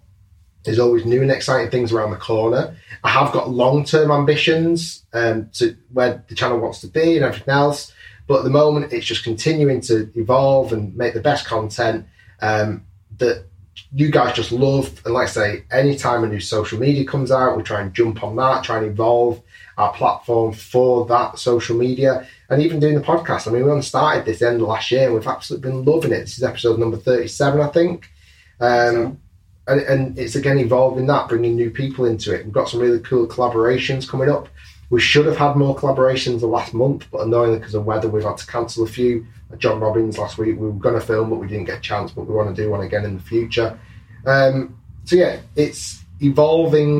There's always new and exciting things around the corner. I have got long term ambitions um, to where the channel wants to be and everything else. But at the moment, it's just continuing to evolve and make the best content um, that you guys just love. And like I say, anytime a new social media comes out, we try and jump on that, try and evolve our platform for that social media. And even doing the podcast. I mean, we only started this end of last year and we've absolutely been loving it. This is episode number 37, I think. Um, and, and it's again evolving that, bringing new people into it. We've got some really cool collaborations coming up. We should have had more collaborations the last month, but annoyingly because of weather, we've had to cancel a few. John Robbins last week, we were going to film, but we didn't get a chance. But we want to do one again in the future. Um, so yeah, it's evolving.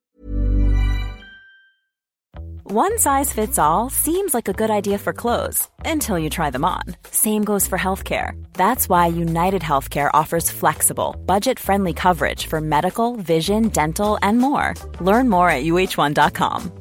One size fits all seems like a good idea for clothes until you try them on. Same goes for healthcare. That's why United Healthcare offers flexible, budget friendly coverage for medical, vision, dental, and more. Learn more at uh1.com.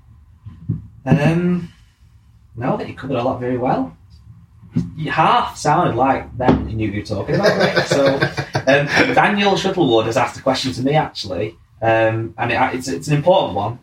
Um, no, I think you covered a lot very well. You half sounded like them you knew you were talking about. Rick. *laughs* so, um, Daniel Shuttlewood has asked a question to me actually, um, and it, it's it's an important one.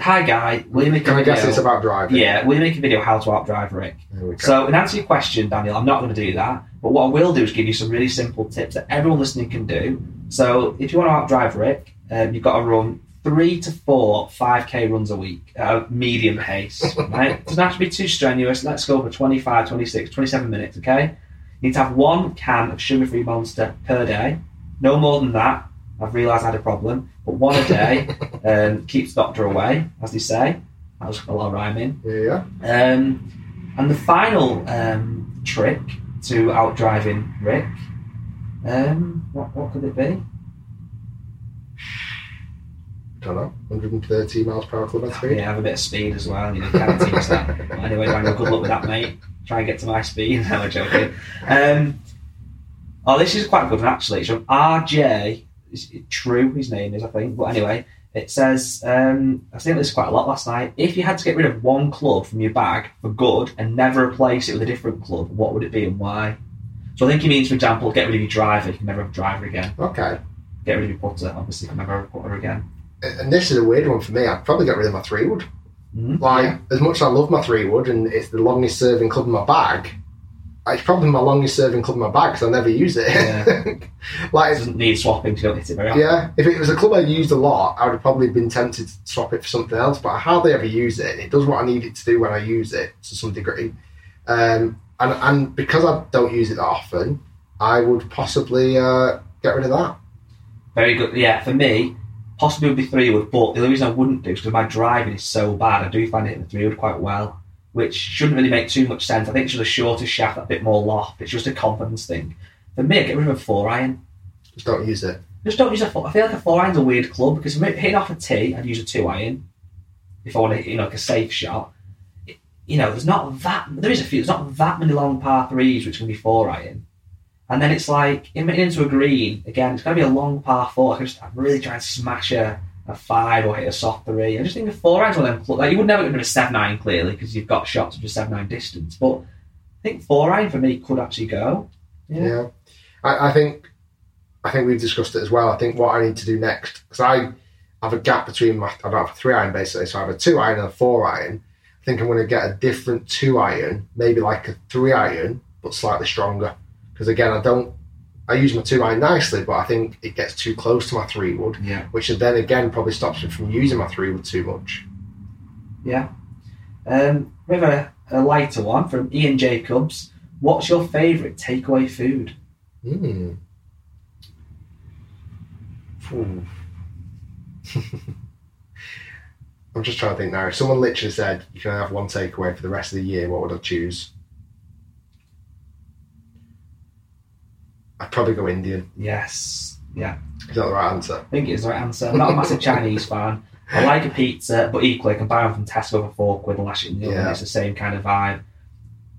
Hi, guy. Will you make Can a I video? guess it's about driving? Yeah, will you make a video how to outdrive Rick? There we go. So, in answer to your question, Daniel, I'm not going to do that. But what I will do is give you some really simple tips that everyone listening can do. So, if you want to outdrive Rick, um, you've got to run three to four 5k runs a week at a medium pace. *laughs* Right? It doesn't have to be too strenuous. Let's go for 25, 26, 27 minutes, okay? You need to have one can of sugar free monster per day. No more than that. I've realised I had a problem. But one a day *laughs* um, keeps the doctor away, as they say. That was a lot of rhyming. Yeah, yeah. Um, and the final um, trick to outdriving Rick, um, what, what could it be? Don't know, 130 miles per hour clubhead speed. Yeah, have a bit of speed as well. You can't teach that. Anyway, Daniel, good luck with that, mate. Try and get to my speed. *laughs* No, I'm joking. Um, oh, this is quite a good one actually. It's from RJ. Is it True, his name is, I think. But anyway, it says, um, I think this quite a lot last night. If you had to get rid of one club from your bag for good and never replace it with a different club, what would it be and why? So I think he means, for example, get rid of your driver. You can never have a driver again. Okay. Get rid of your putter. Obviously, you can never have a putter again. And this is a weird one for me. I'd probably get rid of my three wood. Mhm. Like, Yeah. as much as I love my three wood and it's the longest serving club in my bag, it's probably my longest serving club in my bag because I never use it. Yeah. *laughs* like, It doesn't need swapping to go hit it very often. yeah, if it was a club I used a lot, I would have probably been tempted to swap it for something else, but I hardly ever use it. It does what I need it to do when I use it to some degree. Um, and, and because I don't use it that often, I would possibly uh, get rid of that. Very good. Yeah, for me, possibly would be three wood, but the only reason I wouldn't do is because my driving is so bad. I do find it in the three wood quite well, which shouldn't really make too much sense. I think it's just a shorter shaft, a bit more loft. It's just a confidence thing. For me, I get rid of a four iron. Just don't use it. Just don't use a four. I feel like a four iron's a weird club because if I'm hitting off a tee, I'd use a two iron if I want to hit, you know, like a safe shot. It- You know, there's not that. There is a few. There's not that many long par threes which can be four iron. And then it's like in- into a green again. It's going to be a long par four. I just, I'm really trying to smash a, a five or hit a soft three. I just think a four iron's one of them. Like you would never get a seven nine clearly because you've got shots of a seven nine distance. But I think four iron for me could actually go. Yeah, I, I think I think we've discussed it as well. I think what I need to do next because I have a gap between my I don't have a three iron basically, so I have a two iron and a four iron. I think I'm going to get a different two iron, maybe like a three iron, but slightly stronger. Because again, I don't I use my two iron nicely, but I think it gets too close to my three wood, Yeah. which then again probably stops me from using my three wood too much. Yeah. Um, we have a, a lighter one from Ian Jacobs. What's your favourite takeaway food? Hmm. Ooh. *laughs* I'm just trying to think now. If someone literally said you can have one takeaway for the rest of the year, what would I choose? I'd probably go Indian. Yes. Yeah. Is that the right answer? I think it's the right answer. I'm not a massive Chinese fan. I like a pizza, but equally I can buy one from Tesco for four quid and lash it in the oven. Yeah. It's the same kind of vibe.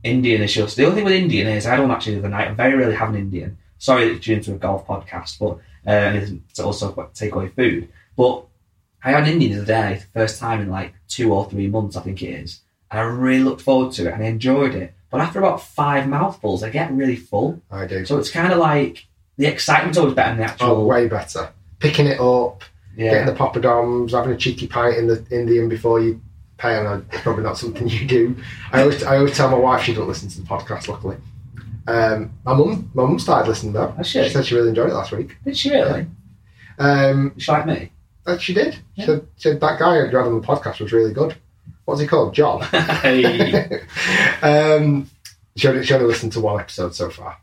Indian is just the only thing with Indian is I don't actually the night. I very rarely have an Indian. Sorry that it's tuned to a golf podcast, but uh, it's also quite takeaway food. But I had an Indian the other day, first time in like two or three months, I think it is, and I really looked forward to it and I enjoyed it. But after about five mouthfuls, I get really full. I do. So it's kind of like the excitement's always better than the actual. Oh, way better. Picking it up, yeah. getting the poppadoms, having a cheeky pint in the Indian before you pay. I know it's probably not something you do. I always, I always tell my wife she don't listen to the podcast. Luckily, um, my mum, my mum started listening though. Has she? She said she really enjoyed it last week. Did she really? Um, She's like me. and she did. She, said, she said that guy who had on the podcast was really good. What's he called? John. *laughs* Hey. um, she, only, she only listened to one episode so far.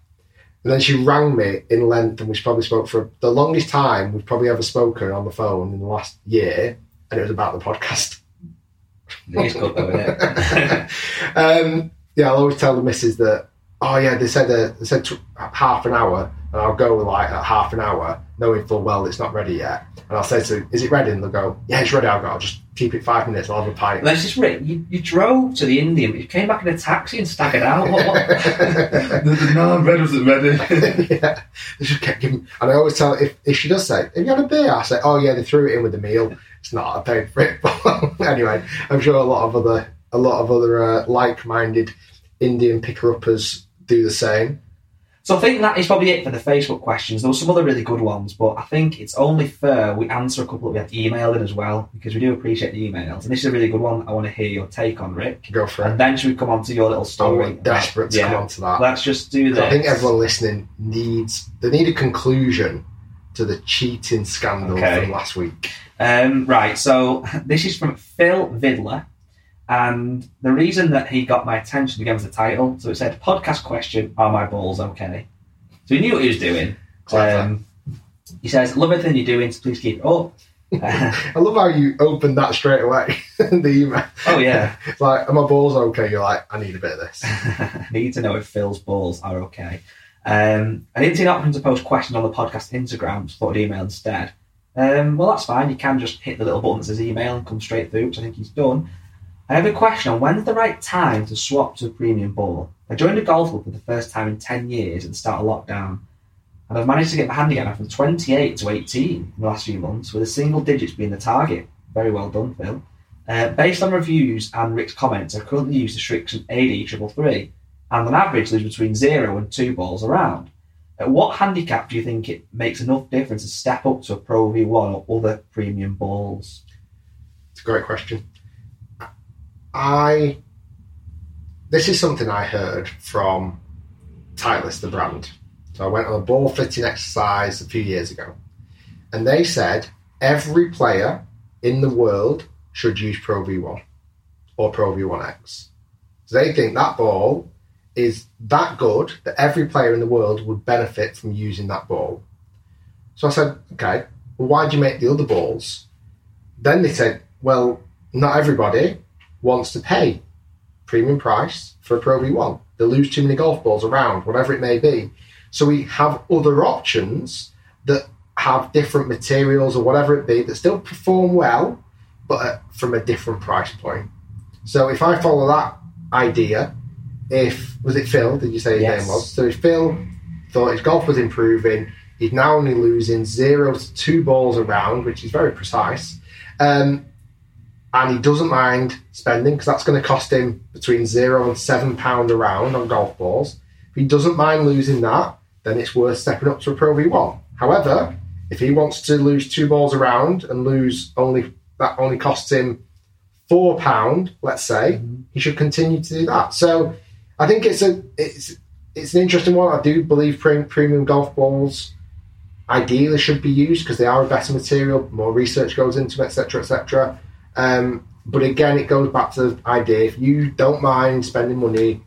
And then she rang me in length, and we probably spoke for the longest time we've probably ever spoken on the phone in the last year, and it was about the podcast. He's good though, isn't it? *laughs* um, yeah, I'll always tell the missus that. Oh yeah, they said uh, they said tw- half an hour, and I'll go like at half an hour, knowing full well it's not ready yet. And I'll say to, "Is it ready?" And they'll go, "Yeah, it's ready." I'll go. I'll just keep it five minutes. I'll have a pint. And then it's just Rick. You, you drove to the Indian, but you came back in a taxi and staggered out. What, what? *laughs* no, red wasn't ready. *laughs* yeah, they just kept giving. And I always tell if, if she does say, "Have you had a beer?" I say, "Oh yeah, they threw it in with the meal. It's not. I paid for it." But *laughs* anyway, I'm sure a lot of other a lot of other uh, like-minded Indian picker-uppers do the same. So I think that is probably it for the Facebook questions. There were some other really good ones, but I think it's only fair we answer a couple that we had emailed in as well, because we do appreciate the emails. And this is a really good one I want to hear your take on, Rick. Go for it. And then should we come on to your little story? I'm desperate to Yeah. come on to that. Let's just do this. I think everyone listening needs they need a conclusion to the cheating scandal Okay. from last week. Um, right, so *laughs* this is from Phil Vidler, and the reason that he got my attention again was the title. So it said, "Podcast question: Are my balls okay?" So he knew what he was doing. Um, he says, "Love everything you're doing. So please keep it up. *laughs* I love how you opened that straight away. *laughs* the email. Oh yeah, It's *laughs* like, are my balls okay? You're like, I need a bit of this. need to know if Phil's balls are okay. Um, I didn't see an option to post questions on the podcast Instagram, so thought I'd email instead. Um, well, that's fine. You can just hit the little button that says email and come straight through, which I think he's done. I have a question on when's the right time to swap to a premium ball. I joined a golf club for the first time in 10 years at the start of lockdown, and I've managed to get my handicap from 28 to 18 in the last few months, with a single digits being the target. Very well done, Phil. Uh, based on reviews and Rick's comments, I currently use the Srixon AD triple three, and on average lose between zero and two balls around. At what handicap do you think it makes enough difference to step up to a Pro V1 or other premium balls? It's a great question. I this is something I heard from Titleist, the brand. So I went on a ball fitting exercise a few years ago, and they said every player in the world should use Pro V1 or Pro V1X. So they think that ball is that good that every player in the world would benefit from using that ball. So I said, okay, well, why do you make the other balls? Then they said, well, not everybody wants to pay premium price for a Pro V1. They lose too many golf balls around, whatever it may be. So we have other options that have different materials or whatever it be that still perform well, but from a different price point. So if I follow that idea, if was it Phil? Did you say his Yes. name was? So if Phil thought his golf was improving, he's now only losing zero to two balls around, which is very precise. Um, and he doesn't mind spending because that's going to cost him between zero and seven pound a round on golf balls. If he doesn't mind losing that, then it's worth stepping up to a Pro V1. However, if he wants to lose two balls around and lose only that only costs him four pound, let's say, mm-hmm. he should continue to do that. So I think it's a it's it's an interesting one. I do believe premium golf balls ideally should be used because they are a better material. More research goes into them, etc., etc. Um, but again, it goes back to the idea: if you don't mind spending money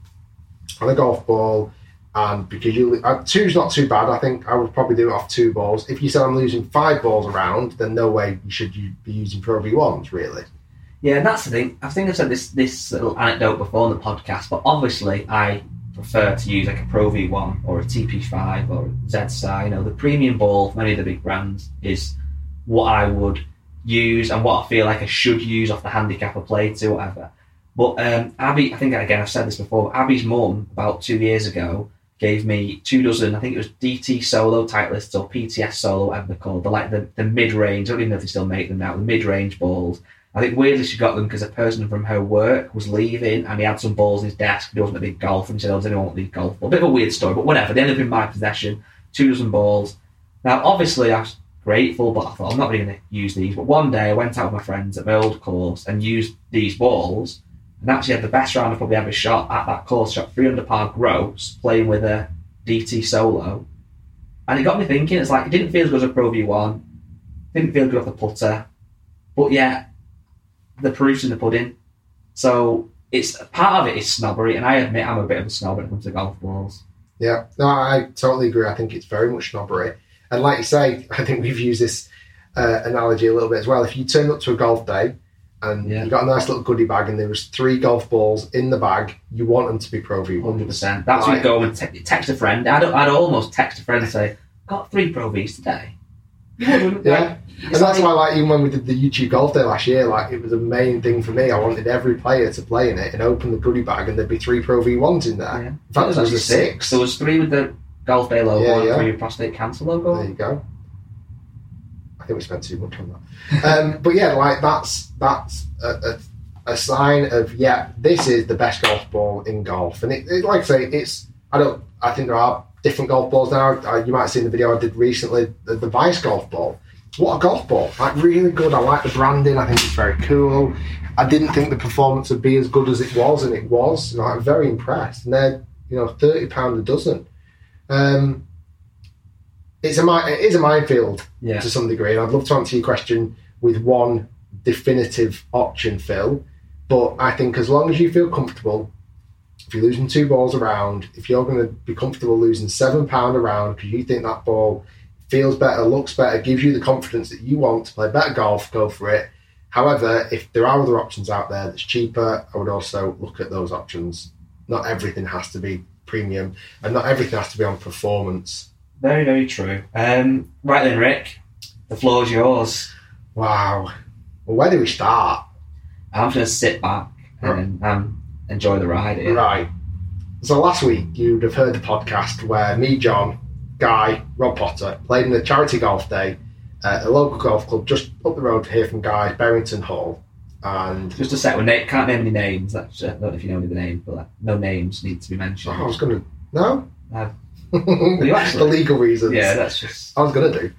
on a golf ball, and because you uh, two's not too bad, I think I would probably do it off two balls. If you said I'm losing five balls around, then no way you should you be using Pro V ones, really. Yeah, and that's the thing. I think I've said this this little anecdote before on the podcast, but obviously I prefer to use like a Pro V1 or a TP5 or ZSI. You know, the premium ball from any of the big brands is what I would use and what I feel like I should use off the handicap I play to, whatever. But um, Abby, I think again I've said this before. Abby's mum about two years ago gave me two dozen. I think it was DT Solo Titleists or PTS Solo, whatever they're called. They're like the, the mid range. I don't even know if they still make them now. The mid range balls. I think weirdly she got them because a person from her work was leaving and he had some balls in his desk. He wasn't a big golfer and she said, "Oh, does anyone want these golf balls?" A bit of a weird story, but whatever. They ended up in my possession. Two dozen balls. Now, obviously, I grateful, but I thought I'm not really going to use these. But one day I went out with my friends at my old course and used these balls and actually had the best round I've probably ever shot at that course. Shot 300 par gross playing with a DT Solo. And it got me thinking, it's like, it didn't feel as good as a Pro V1, didn't feel good off the putter, but yeah, the proof's in the pudding. So it's part of it is snobbery, and I admit I'm a bit of a snob when it comes to golf balls. Yeah, no, I totally agree. I think it's very much snobbery. And like you say, *laughs* I think we've used this uh, analogy a little bit as well. If you turn up to a golf day and Yeah. you got a nice little goodie bag and there was three golf balls in the bag, you want them to be Pro V1. Hundred percent. That's when you go and te- text a friend. I'd, I'd almost text a friend and say, "Got three Pro Vs today." Yeah. And that's why, like, even when we did the YouTube Golf Day last year, like, it was a main thing for me. I wanted every player to play in it and open the goodie bag, and there'd be three Pro V1s in there. Yeah. In fact, There was a actually six. There was three with the Golf Day logo Yeah, and yeah. three with Prostate Cancer logo. There you go. I think we spent too much on that. um, *laughs* but yeah, like that's that's a, a, a sign of yeah, this is the best golf ball in golf, and it, it like I say, it's I don't I think there are different golf balls now. Uh, you might have seen the video I did recently, the, the Vice golf ball. What a golf ball! Like really good. I like the branding. I think it's very cool. I didn't think the performance would be as good as it was, and it was. You know, I'm very impressed. And they're you know thirty pound a dozen. Um, it's a it is a minefield Yeah. to some degree, and I'd love to answer your question with one definitive option, Phil. But I think as long as you feel comfortable, if you're losing two balls around, if you're going to be comfortable losing seven pound around because you think that ball feels better, looks better, gives you the confidence that you want to play better golf, go for it. However, if there are other options out there that's cheaper, I would also look at those options. Not everything has to be premium, and not everything has to be on performance. Very, very true. Um, right then, Rick, the floor's yours. Wow. Well, where do we start? I'm just going to sit back and um, enjoy the ride. Here. Right. So last week you'd have heard the podcast where me, John, Guy, Rob Potter played in a charity golf day at a local golf club just up the road here from Guy's, Barrington Hall. And Just a sec, we na- can't name any names. That's, uh, I don't know if you know any of the names, but no names need to be mentioned. oh, I was going to no, Uh, *laughs* for legal reasons. yeah, that's just I was going to do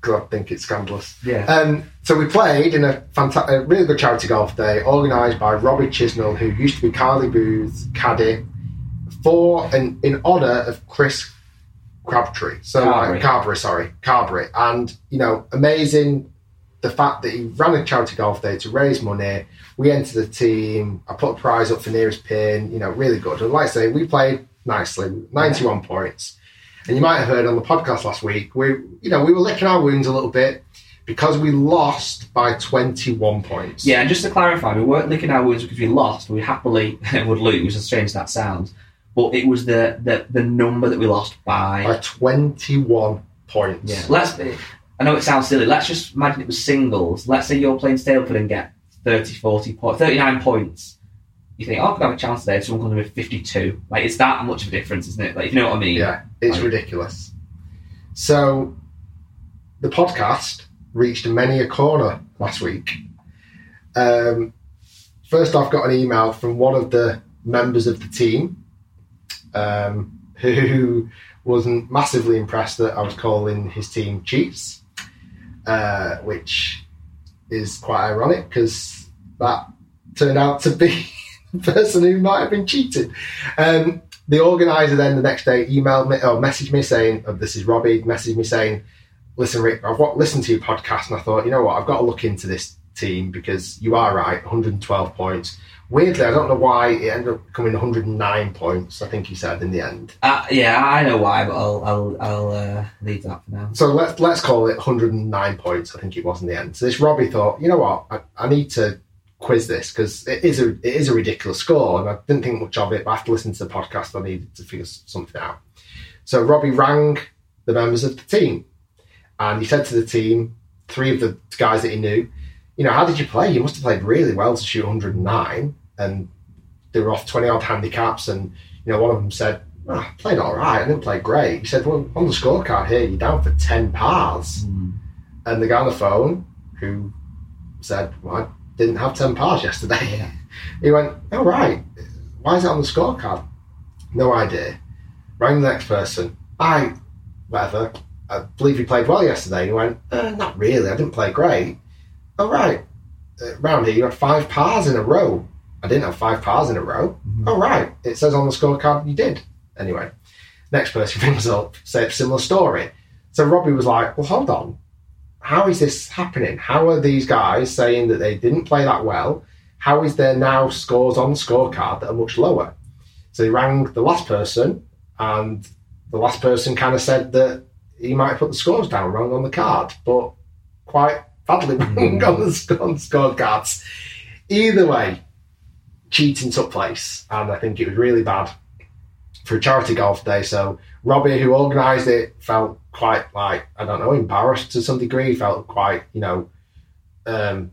because I think it's scandalous. yeah. Um, so we played in a, fanta- a really good charity golf day organised by Robbie Chisnell, who used to be Carly Booth's caddy, for and in honour of Chris Crabtree. So Carberry. Carberry, sorry, Carberry, and you know, amazing the fact that he ran a charity golf day to raise money. We entered the team. I put a prize up for nearest pin. You know, really good. And like I say, we played nicely, ninety-one points. And you might have heard on the podcast last week, we you know we were licking our wounds a little bit because we lost by twenty-one points. Yeah, and just to clarify, we weren't licking our wounds because we lost. We happily *laughs* would lose, as strange that sounds. But it was the, the, the number that we lost by. by twenty-one points. Yeah, let's. I know it sounds silly. Let's just imagine it was singles. Let's say you're playing Stableford and get 30, 40 points, 39 points. You think, oh, I could have a chance today. Someone comes with 52. Like, it's that much of a difference, isn't it? Like, if you know what I mean. Yeah, it's Like- ridiculous. So, the podcast reached many a corner last week. Um, first off, I've got an email from one of the members of the team um, *laughs* who wasn't massively impressed that I was calling his team cheats, uh, which is quite ironic because that turned out to be *laughs* the person who might have been cheated. Um, the organizer then the next day emailed me or messaged me saying, oh, "This is Robbie." Messaged me saying, "Listen, Rick, I've listened to your podcast and I thought, you know what, I've got to look into this team because you are right, 112 points. Weirdly, I don't know why it ended up coming 109 points. I think he said in the end. Uh, yeah, I know why, but I'll I'll, I'll uh, leave that for now. So let's let's call it 109 points. I think it was in the end. So this Robbie thought, you know what, I, I need to quiz this because it is a it is a ridiculous score, and I didn't think much of it. But after listening to the podcast, I needed to figure something out. So Robbie rang the members of the team, and he said to the team, three of the guys that he knew, you know, how did you play? You must have played really well to shoot 109, and they were off 20 odd handicaps, and you know, one of them said. "Oh, I played all right. I didn't play great. He said, "Well, on the scorecard here, you're down for ten pars." And the guy on the phone who said, well, I didn't have 10 pars yesterday. *laughs* he went, oh, right. Why is it on the scorecard? No idea. Rang the next person. I, whatever, I believe you played well yesterday. He went, uh, not really. I didn't play great. Oh, right. Uh, round here, you had five pars in a row. I didn't have five pars in a row. Oh, right. It says on the scorecard you did. Anyway, next person *laughs* rings up, say a similar story. So Robbie was like, well, hold on how is this happening? How are these guys saying that they didn't play that well? How is there now scores on the scorecard that are much lower? So he rang the last person, and the last person kind of said that he might have put the scores down wrong on the card, but quite badly on the, on scorecards. Either way, cheating took place, and I think it was really bad for a charity golf day. So Robbie, who organised it, felt quite like I don't know, embarrassed to some degree. Felt quite, you know, um,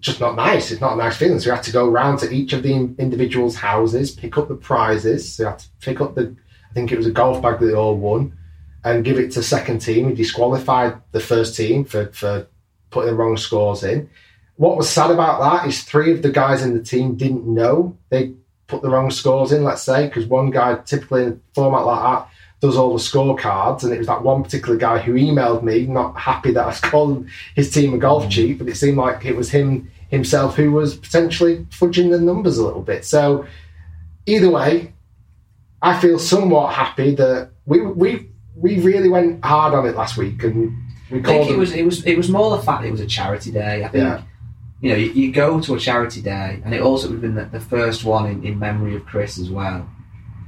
just not nice. It's not a nice feeling. So we had to go round to each of the individuals' houses, pick up the prizes. So we had to pick up the, I think it was a golf bag that they all won, and give it to second team. We disqualified the first team for for putting the wrong scores in. What was sad about that is three of the guys in the team didn't know they put the wrong scores in, let's say, because one guy typically in a format like that does all the scorecards, and it was that one particular guy who emailed me, not happy that I *laughs* was calling his team a golf mm. cheat, but it seemed like it was him himself who was potentially fudging the numbers a little bit. So either way, I feel somewhat happy that we we we really went hard on it last week, and we I think it was it was it was more the fact that it was a charity day. I think Yeah. you know you, you go to a charity day, and it also would have been the, the first one in, in memory of Chris as well.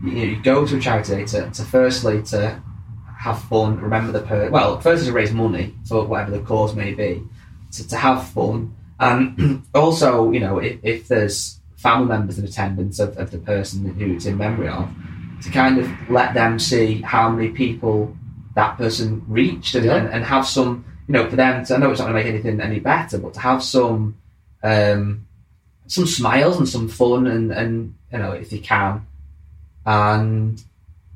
You, know, you go to a charity day to, to firstly to have fun, remember the per. Well, first is to raise money for whatever the cause may be, to, to have fun, and *clears throat* also, you know, if, if there's family members in attendance of, of the person who it's in memory of, to kind of let them see how many people that person reached and, Yeah. and, and have some, you know, for them to, I know it's not going to make anything any better, but to have some, um, some smiles and some fun and, and, you know, if you can. And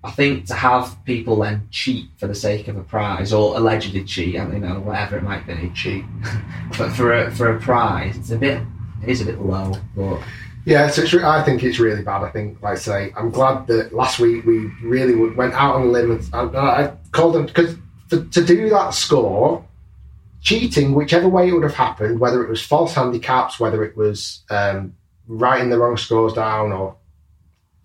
I think to have people then cheat for the sake of a prize or allegedly cheat, I mean, you know, whatever it might be, cheat. *laughs* but for a, for a prize, it's a bit, it is a bit low, but Yeah, so it's re- I think it's really bad. I think, like I say, I'm glad that last week we really went out on a limb. And, and I called them because to, to do that score, cheating, whichever way it would have happened, whether it was false handicaps, whether it was um, writing the wrong scores down, or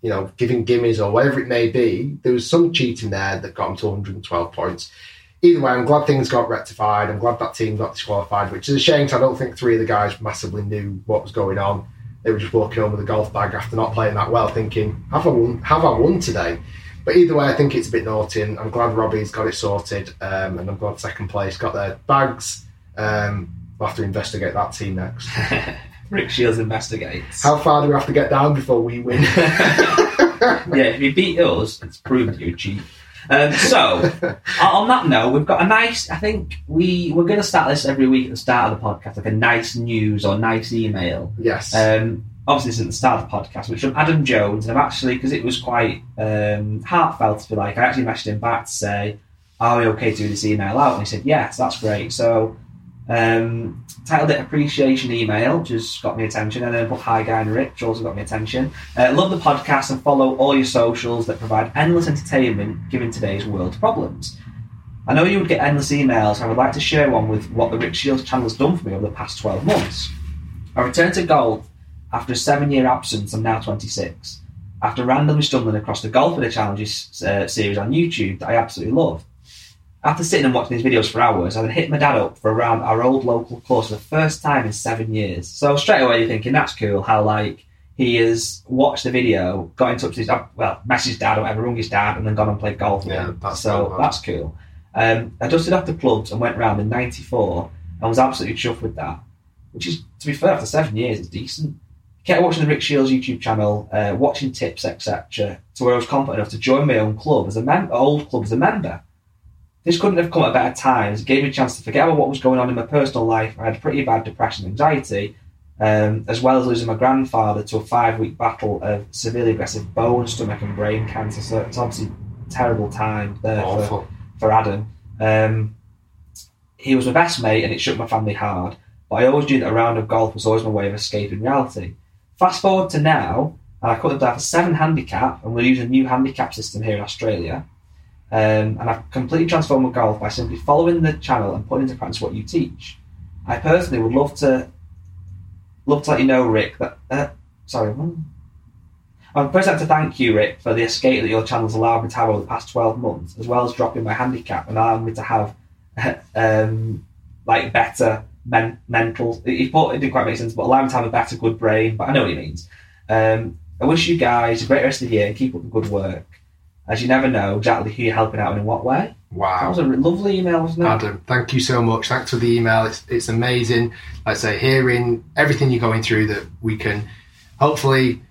you know giving gimmies or whatever it may be, there was some cheating there that got them to 112 points. Either way, I'm glad things got rectified. I'm glad that team got disqualified, which is a shame because I don't think three of the guys massively knew what was going on they were just walking home with a golf bag after not playing that well, thinking, "Have I won? Have I won today?" But either way, I think it's a bit naughty, and I'm glad Robbie's got it sorted, um, and I'm glad second place got their bags. Um, we'll have to investigate that team next. *laughs* Rick Shiels investigates. How far do we have to get down before we win? *laughs* yeah, if you beat us, it's proven that you're cheap. Um, so, on that note, we've got a nice. I think we we're going to start this every week at the start of the podcast, like a nice news or nice email. yes. Um, obviously, this isn't the start of the podcast, which from Adam Jones, and I've actually because it was quite um, heartfelt, if you like. I actually messaged him back to say, "Are we okay to do this email out?" And he said, "Yes, that's great." So, um, titled it "Appreciation Email," which has got me attention, and then put "Hi Guy and Rich," also got me attention. Uh, love the podcast and follow all your socials that provide endless entertainment given today's world problems. I know you would get endless emails. I would like to share one with what the Rick Shiels channel has done for me over the past 12 months. I returned to golf after a seven year absence. I'm now 26. After randomly stumbling across the Golf Winner Challenges uh, series on YouTube that I absolutely love. After sitting and watching these videos for hours, I then hit my dad up for around our old local course for the first time in seven years. So straight away you're thinking, that's cool, how like he has watched the video, got in touch with his, uh, well, messaged dad or whatever, rung his dad, and then gone and played golf with Yeah, him. that's so cool, that's cool. Um, I dusted off the clubs and went round in '94 and was absolutely chuffed with that. Which is, to be fair, after seven years, it's decent. Kept watching the Rick Shiels YouTube channel, uh, watching tips, etc., to where I was confident enough to join my own club as a mem- old club as a member. This couldn't have come at a better time, it gave me a chance to forget about what was going on in my personal life. I had pretty bad depression and anxiety, um, as well as losing my grandfather to a five week battle of severely aggressive bone, stomach, and brain cancer. So it's obviously a terrible time there for, for Adam. Um, he was my best mate, and it shook my family hard. But I always knew that a round of golf was always my way of escaping reality. Fast forward to now, and I cut them down for seven handicap, and we're using a new handicap system here in Australia. Um, and I've completely transformed my golf by simply following the channel and putting into practice what you teach. I personally would love to love to let you know, Rick, that uh, sorry. I'd first like to thank you, Rick, for the escape that your channel's allowed me to have over the past 12 months, as well as dropping my handicap and allowing me to have *laughs* um, like better men- mental. Thought it didn't quite make sense, but allowing me to have a better, good brain. But I know what he means. Um, I wish you guys a great rest of the year and keep up the good work, as you never know exactly who you're helping out and in what way. Wow. That was a lovely email, wasn't it? Adam, thank you so much. Thanks for the email. It's, it's amazing. Like I say, hearing everything you're going through that we can hopefully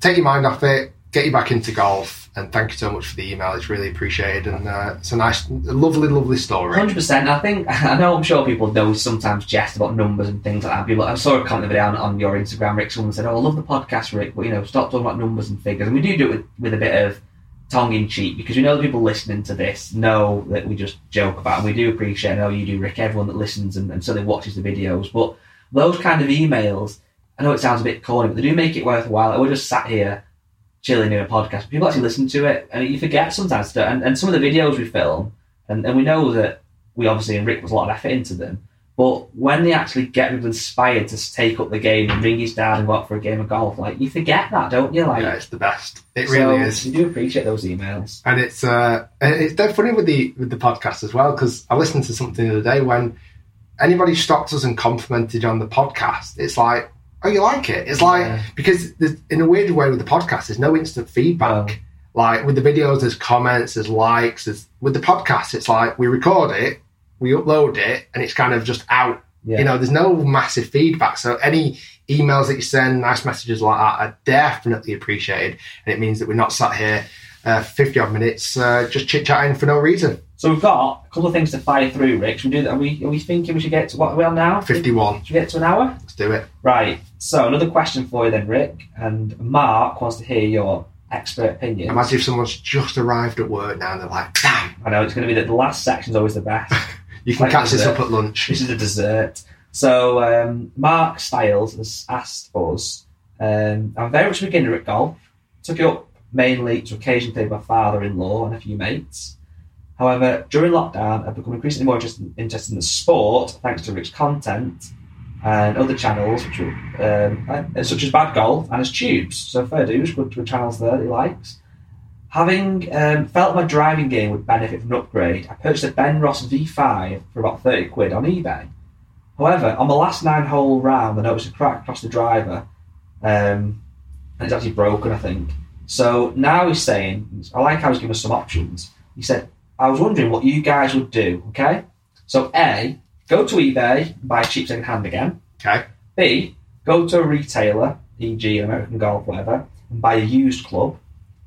take your mind off it, get you back into golf. And thank you so much for the email. It's really appreciated. And uh, it's a nice, lovely, lovely story. Hundred percent. I think *laughs* I know. I'm sure people know sometimes jest about numbers and things like that. People, I saw a comment the other on, on your Instagram, Rick. Someone said, "Oh, I love the podcast, Rick, but you know, stop talking about numbers and figures." And we do do it with, with a bit of tongue in cheek because we know the people listening to this know that we just joke about, and we do appreciate. I know you do, Rick. Everyone that listens and, and certainly watches the videos, but those kind of emails, I know it sounds a bit corny, but they do make it worthwhile. Like, we're just sat here chilling in a podcast. People actually listen to it, and you forget sometimes. And, and some of the videos we film, and, and we know that we obviously and Rick puts a lot of effort into them. But when they actually get people inspired to take up the game and ring his dad and go out for a game of golf, like you forget that, don't you? Like, Yeah, it's the best. It so really is. You do appreciate those emails. And it's uh, it's dead funny with the with the podcast as well because I listened to something the other day when anybody stopped us and complimented on the podcast. It's like, oh, you like it? It's like Yeah. because in a weird way with the podcast, there's no instant feedback. Like with the videos, there's comments, there's likes. There's with the podcast, it's like we record it, we upload it, and it's kind of just out. Yeah. You know, there's no massive feedback. So any emails that you send, nice messages like that, are definitely appreciated, and it means that we're not sat here uh, 50 odd minutes uh, just chit chatting for no reason. So we've got a couple of things to fire through, Rick. Should we do that? Are we, are we thinking we should get to what are we on now? 51. Should we get to an hour? Let's do it. Right. So another question for you then, Rick. And Mark wants to hear your expert opinion. Imagine if someone's just arrived at work now and they're like, damn, I know it's going to be that the last section's always the best. *laughs* you can Like catch this up at lunch. This is a dessert. So um, Mark Styles has asked us. Um, I'm very much a beginner at golf. Took it up mainly to occasionally play with my father-in-law and a few mates. However, during lockdown, I've become increasingly more interested, interested in the sport thanks to rich content and other channels, which are, um, uh, such as Bad Golf and as Tubes. So fair dues, good to channels there that he likes. Having um, felt my driving game would benefit from an upgrade, I purchased a Benross V5 for about 30 quid on eBay. However, on the last nine hole round, I noticed a crack across the driver, um, and it's actually broken, I think. So now he's saying, I like how he's given us some options. He said, I was wondering what you guys would do, okay? So, A, go to eBay and buy cheap second hand again. Okay. B, go to a retailer, e.g., American Golf, whatever, and buy a used club.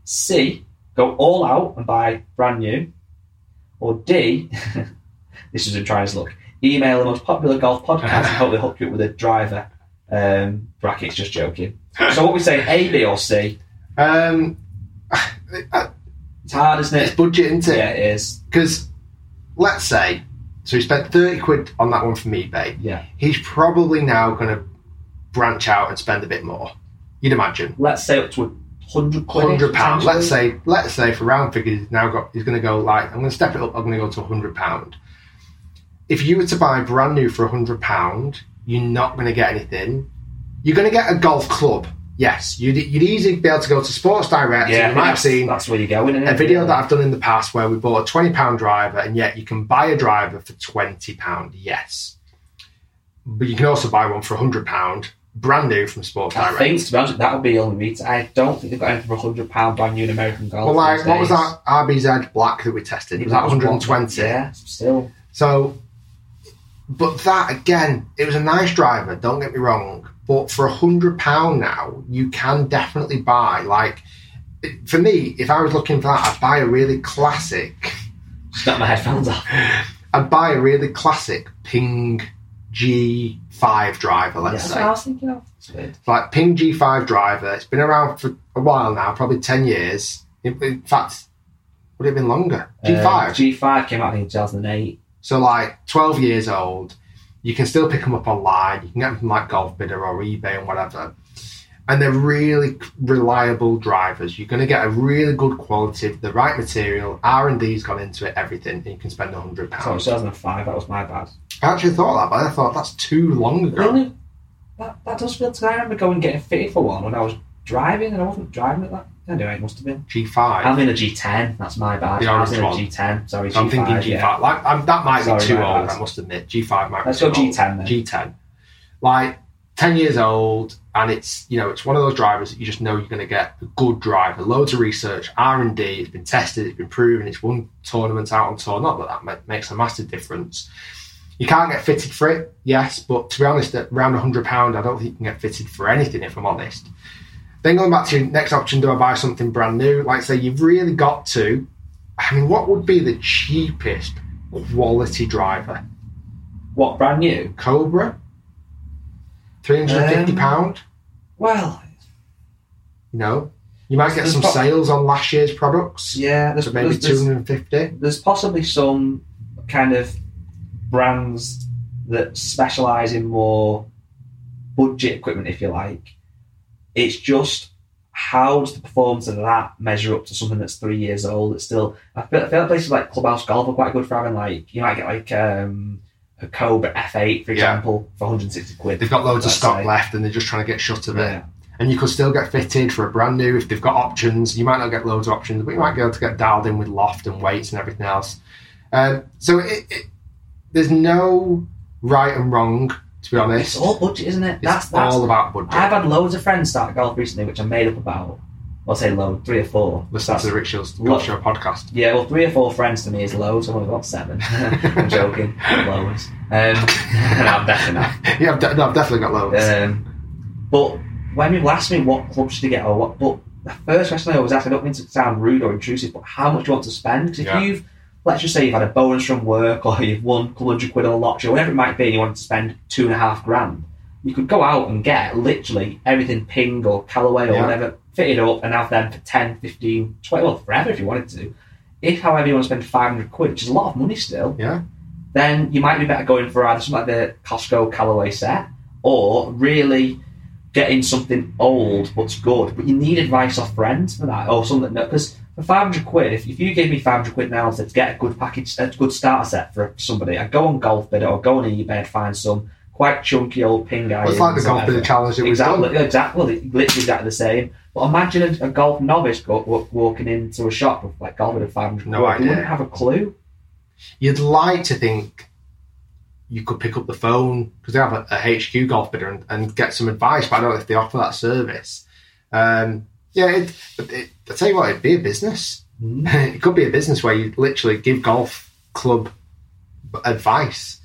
C, go all out and buy brand new. Or D, *laughs* this is a try as look, email the most popular golf podcast and hope they hook you up with a driver. Um, brackets, just joking. So what we say, A, B, or C? Um, It's hard, isn't it's it? budget, isn't it? Yeah, it is. Because let's say, so he spent 30 quid on that one from eBay. Yeah. He's probably now going to branch out and spend a bit more. You'd imagine. Let's say up to a hundred pounds. Let's say, let's say for round figures, he's now got. He's going to go like, I'm going to step it up. I'm going to go to hundred pound. If you were to buy brand new for hundred pound, you're not going to get anything. You're going to get a golf club. Yes, you'd, you'd easily be able to go to Sports Direct. Yeah, and you might have seen that's where you're going. Isn't a video Yeah. that I've done in the past where we bought a twenty pound driver, and yet you can buy a driver for twenty pound. Yes, but you can also buy one for hundred pound, brand new from Sports I Direct. think, to be honest, that would be on the only retail. I don't think they've got anything for hundred pound brand new in American golf. well, like what was that RBZ black that we tested? Was that one hundred and twenty? Yeah, still. So, but that again, it was a nice driver. Don't get me wrong, but for a hundred pound now, you can definitely buy. Like for me, if I was looking for that, I'd buy a really classic. Snap my headphones off. I'd buy a really classic Ping G5 driver. Let's that's say, what I was thinking of. It's like Ping G5 driver. It's been around for a while now, probably ten years. In, in fact, would it have been longer? G5. Uh, G5 came out in 2008. So like 12 years old, you can still pick them up online. You can get them from like Golfbidder or eBay and whatever. And they're really reliable drivers. You're going to get a really good quality, the right material. R and D's gone into it, everything, and you can spend a hundred So pounds. 2005, that was my bad. I actually thought that, but I thought that's too long ago. Really? That, that does feel. Cause I remember going and getting fitted for one when I was driving, and I wasn't driving at that. Anyway, it must have been. G5. I'm in a G10. That's my bad. The I was in a orange G10. Sorry, So I'm thinking G5. yeah. Like I'm, that might Sorry, be too old. bad. I must admit, G5 might. Let's be go. G10 then. G10, like ten years old, and it's you know it's one of those drivers that you just know you're going to get a good driver. Loads of research, R and D. It's been tested. It's been proven. It's won tournaments out on tour. Not that that makes a massive difference. You can't get fitted for it, yes, but to be honest, at around hundred pound, I don't think you can get fitted for anything. If I'm honest. Then going back to your next option, do I buy something brand new? Like say you've really got to. I mean, what would be the cheapest quality driver? What brand new? Cobra, three hundred and fifty Um, pound. Well, You know, you might get There's some sales on last year's products. yeah. There's so maybe there's, there's, hundred and fifty. there's possibly some kind of brands that specialize in more budget equipment, if you like. It's just how does the performance of that measure up to something that's three years old? It's still I feel, I feel like places like Clubhouse Golf are quite good for having like you might get like um, a Cobra F8 for Yeah. example for 160 quid. They've got loads of stock say. left, and they're just trying to get shut of it. And you could still get fitted for a brand new if they've got options. You might not get loads of options, but you might be able to get dialed in with loft and weights and everything else. Um, so it, it, there's no right and wrong, to be honest. It's all budget, isn't it? It's all about budget. I've had loads of friends start golf recently, which I'm made up about. I'll say loads, three or four. Listen That's- to the Rick Shiels Golf Show podcast. Yeah, well, three or four friends to me is loads. I've only got seven. *laughs* I'm joking. Loads. Um, *laughs* no, I'm definitely not. *laughs* Yeah, I've, de- no, I've definitely got loads. Um, but when people ask me what clubs should they get or what, but the first question I always ask, I don't mean to sound rude or intrusive, but how much do you want to spend? Because if Yeah. you've, let's just say you've had a bonus from work or you've won a couple hundred quid on a lottery or whatever it might be, and you want to spend two and a half grand, you could go out and get literally everything Ping or Callaway or Yeah. whatever, fit it up and have them for 10, 15, 20, well, forever if you wanted to. If, however, you want to spend 500 quid, which is a lot of money still, yeah. then you might be better going for either something like the Costco Callaway set or really getting something old but's good. But you need advice off friends for that or something. Because for 500 quid, if, if you gave me 500 quid now and said to get a good package, a good starter set for somebody, I'd go on Golfbidder or go on eBay and find some quite chunky old ping guy. Well, it's like the Golfbidder challenge that we've exactly, done. Exactly, well, it- literally exactly the same. But imagine a, a golf novice go, wa- walking into a shop with like Golfbidder 500 No idea. They wouldn't have a clue. You'd like to think you could pick up the phone because they have a, a HQ Golfbidder and, and get some advice, but I don't know if they offer that service. Um, yeah, it, but it, I tell you what, it'd be a business. *laughs* it could be a business where you literally give golf club advice,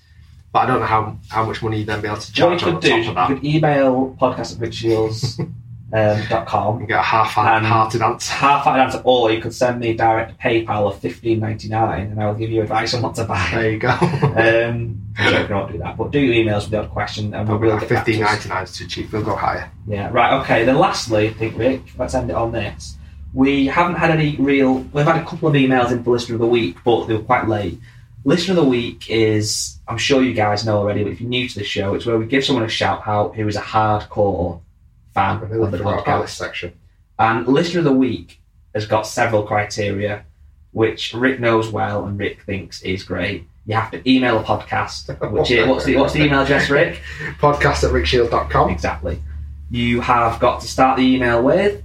but I don't know how how much money you'd then be able to charge on could do, top is of that. you could email podcast at rickshiels, *laughs* um, dot com. and get a half-hearted answer. Half an answer, or you could send me direct PayPal of fifteen ninety nine, and I'll give you advice on what to buy. There you go. Um, joking, I won't do that, but do emails with the odd question, and really like get back to fifteen us. ninety nine is too cheap. We'll go higher. Yeah, right, okay. Then lastly, I think, Rick, let's end it on this. We haven't had any real. We've had a couple of emails in for Listener of the Week, but they were quite late. Listener of the Week is, I'm sure you guys know already, but if you're new to the show, it's where we give someone a shout out who is a hardcore fan of the podcast. section. And Listener of the Week has got several criteria, which Rick knows well and Rick thinks is great. You have to email a podcast, *laughs* which is, what's the what's the email address, Rick? *laughs* Podcast at rickshiels.com. Exactly. You have got to start the email with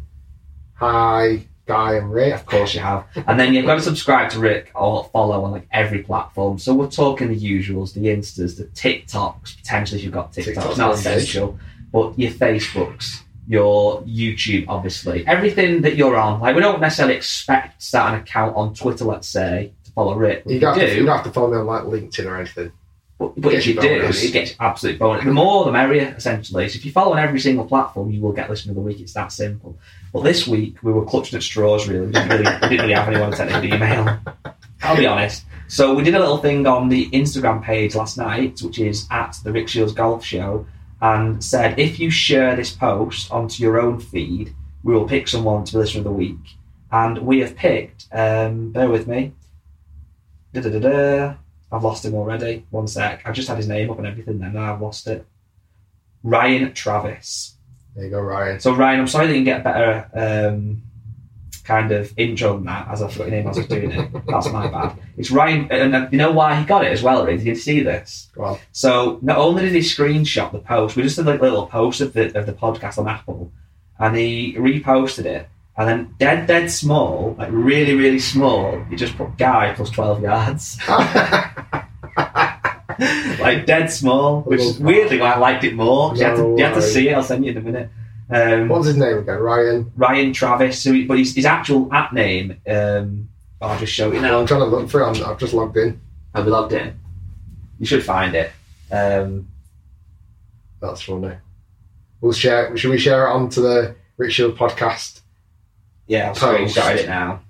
Hi, Guy and Rick. Of course you have. And then you've got to subscribe to Rick or follow on like every platform. So we're talking the usuals, the Instas, the TikToks, potentially if you've got TikToks, TikTok's not essential. But your Facebooks, your YouTube, obviously. Everything that you're on. Like we don't necessarily expect to start an account on Twitter, let's say, to follow Rick. You don't, you have to, you do, don't have to follow me on like LinkedIn or anything. but, but if you you do, it gets absolute bonus. The more the merrier, essentially. So if you follow on every single platform, you will get listener of the week. It's that simple. But this week we were clutching at straws. Really, we didn't really, we didn't really have anyone to send an email. I'll be honest. So we did a little thing on the Instagram page last night, which is at the Rick Shiels Golf Show, and said if you share this post onto your own feed, we will pick someone to be listener of the week. And we have picked. Um, bear with me. Da-da-da-da. I've lost him already. One sec. I've just had his name up and everything, then I've lost it. Ryan Travis. There you go, Ryan. So Ryan, I'm sorry that you can get a better um, kind of intro than that, as I forgot your name as I was doing it. That's my bad. It's Ryan, and you know why he got it as well, Reed? Did you see this? So not only did he screenshot the post, we just did like a little post of the of the podcast on Apple, and he reposted it, and then dead dead small, like really really small, he just put guy plus twelve yards, *laughs* *laughs* *laughs* like dead small, which is weirdly I liked it more. you, had to, you had to see it. I'll send you in a minute. Um, What's his name again? Ryan. Ryan Travis, so he, but his, his actual app name, um, I'll just show you now. I'm trying to look for it. I'm, I've just logged in. Have we logged in? You should find it. Um, That's funny. We'll share. Should we share it onto the Rick Shiels podcast? yeah, I'll screenshot it now.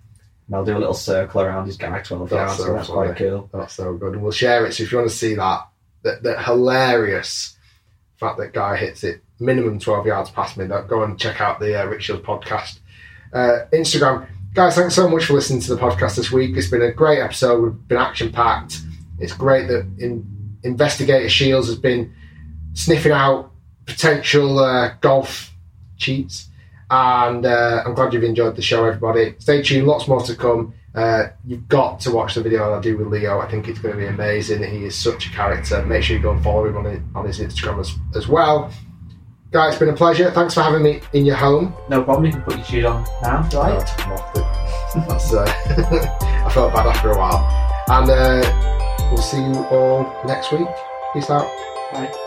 And I'll do a little circle around his guy 12 That's yards, so that's funny. quite cool. That's so good. And we'll share it. So if you want to see that, that, that hilarious fact that guy hits it minimum 12 yards past me, that go and check out the uh, Rick Shiels podcast. Uh, Instagram. Guys, thanks so much for listening to the podcast this week. It's been a great episode. We've been action packed. It's great that in, Investigator Shiels has been sniffing out potential uh, golf cheats. And uh, I'm glad you've enjoyed the show, everybody. Stay tuned, lots more to come. Uh, you've got to watch the video I do with Leo. I think it's going to be amazing. He is such a character. Make sure you go and follow him on his, on his Instagram as, as well. Guys, it's been a pleasure. Thanks for having me in your home. No problem, you can put your shoes on now, if you I like. took them. That's, uh, *laughs* I felt bad after a while. And uh, we'll see you all next week. Peace out. Bye.